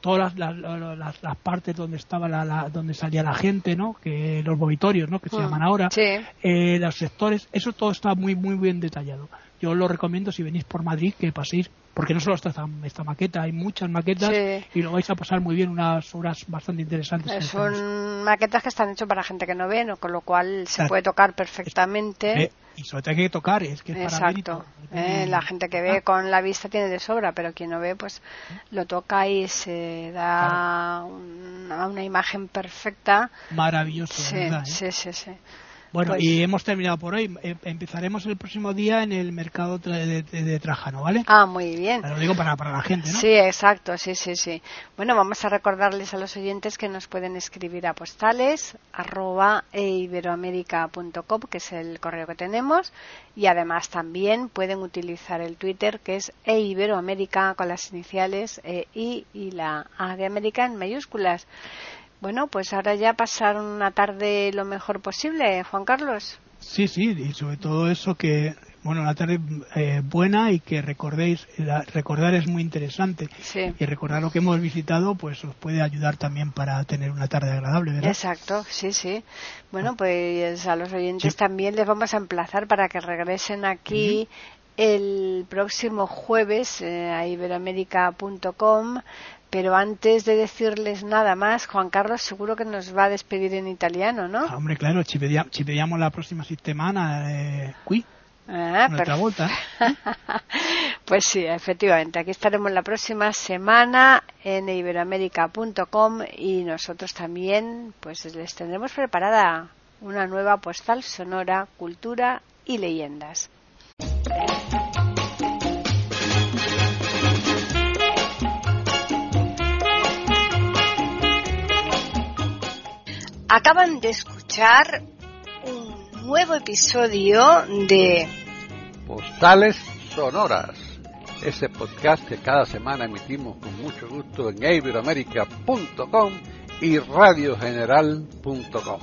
C: todas las, las, las, partes donde estaba la, donde salía la gente, ¿no? Que los vomitorios, ¿no? Que se mm. llaman ahora,
A: eh,
C: los sectores, eso todo está muy muy bien detallado. Yo lo recomiendo si venís por Madrid que paséis porque no solo está esta, maqueta, hay muchas maquetas y lo vais a pasar muy bien, unas horas bastante interesantes.
A: Eh, son maquetas que están hechas para gente que no ve, ¿no? con lo cual se puede tocar perfectamente.
C: Eh, y sobre todo hay que tocar, es que es
A: Exacto. Eh, la gente que ve con la vista tiene de sobra, pero quien no ve, pues lo toca y se da una, imagen perfecta.
C: Maravilloso,
A: sí,
C: ¿verdad?
A: Sí, sí, sí.
C: Bueno, pues y hemos terminado por hoy. Em, empezaremos el próximo día en el mercado de, de, Trajano, ¿vale?
A: Ah, muy bien.
C: Lo digo para, para la gente, ¿no?
A: Sí, exacto, sí, sí, sí. Bueno, vamos a recordarles a los oyentes que nos pueden escribir a postales arroba eiberoamerica.com, que es el correo que tenemos, y además también pueden utilizar el Twitter, que es eiberoamerica con las iniciales e, I y la A de América en mayúsculas. Bueno, pues ahora ya pasar una tarde lo mejor posible, Juan Carlos.
C: Sí, sí, y sobre todo eso que, bueno, una tarde eh, buena y que recordéis, recordar es muy interesante.
A: Sí.
C: Y recordar lo que hemos visitado, pues os puede ayudar también para tener una tarde agradable, ¿verdad?
A: Exacto, sí, sí. Bueno, pues a los oyentes también les vamos a emplazar para que regresen aquí el próximo jueves eh, a iberoamérica.com pero antes de decirles nada más, Juan Carlos seguro que nos va a despedir en italiano, ¿no?
C: Ah, hombre, claro, ci vediamo, la próxima semana eh, qui. Ah, vuelta. <laughs>
A: pues sí, efectivamente. Aquí estaremos la próxima semana en iberoamérica.com y nosotros también pues les tendremos preparada una nueva postal sonora, cultura y leyendas. Acaban de escuchar un nuevo episodio de
B: Postales Sonoras, ese podcast que cada semana emitimos con mucho gusto en iberoamerica.com y radiogeneral.com.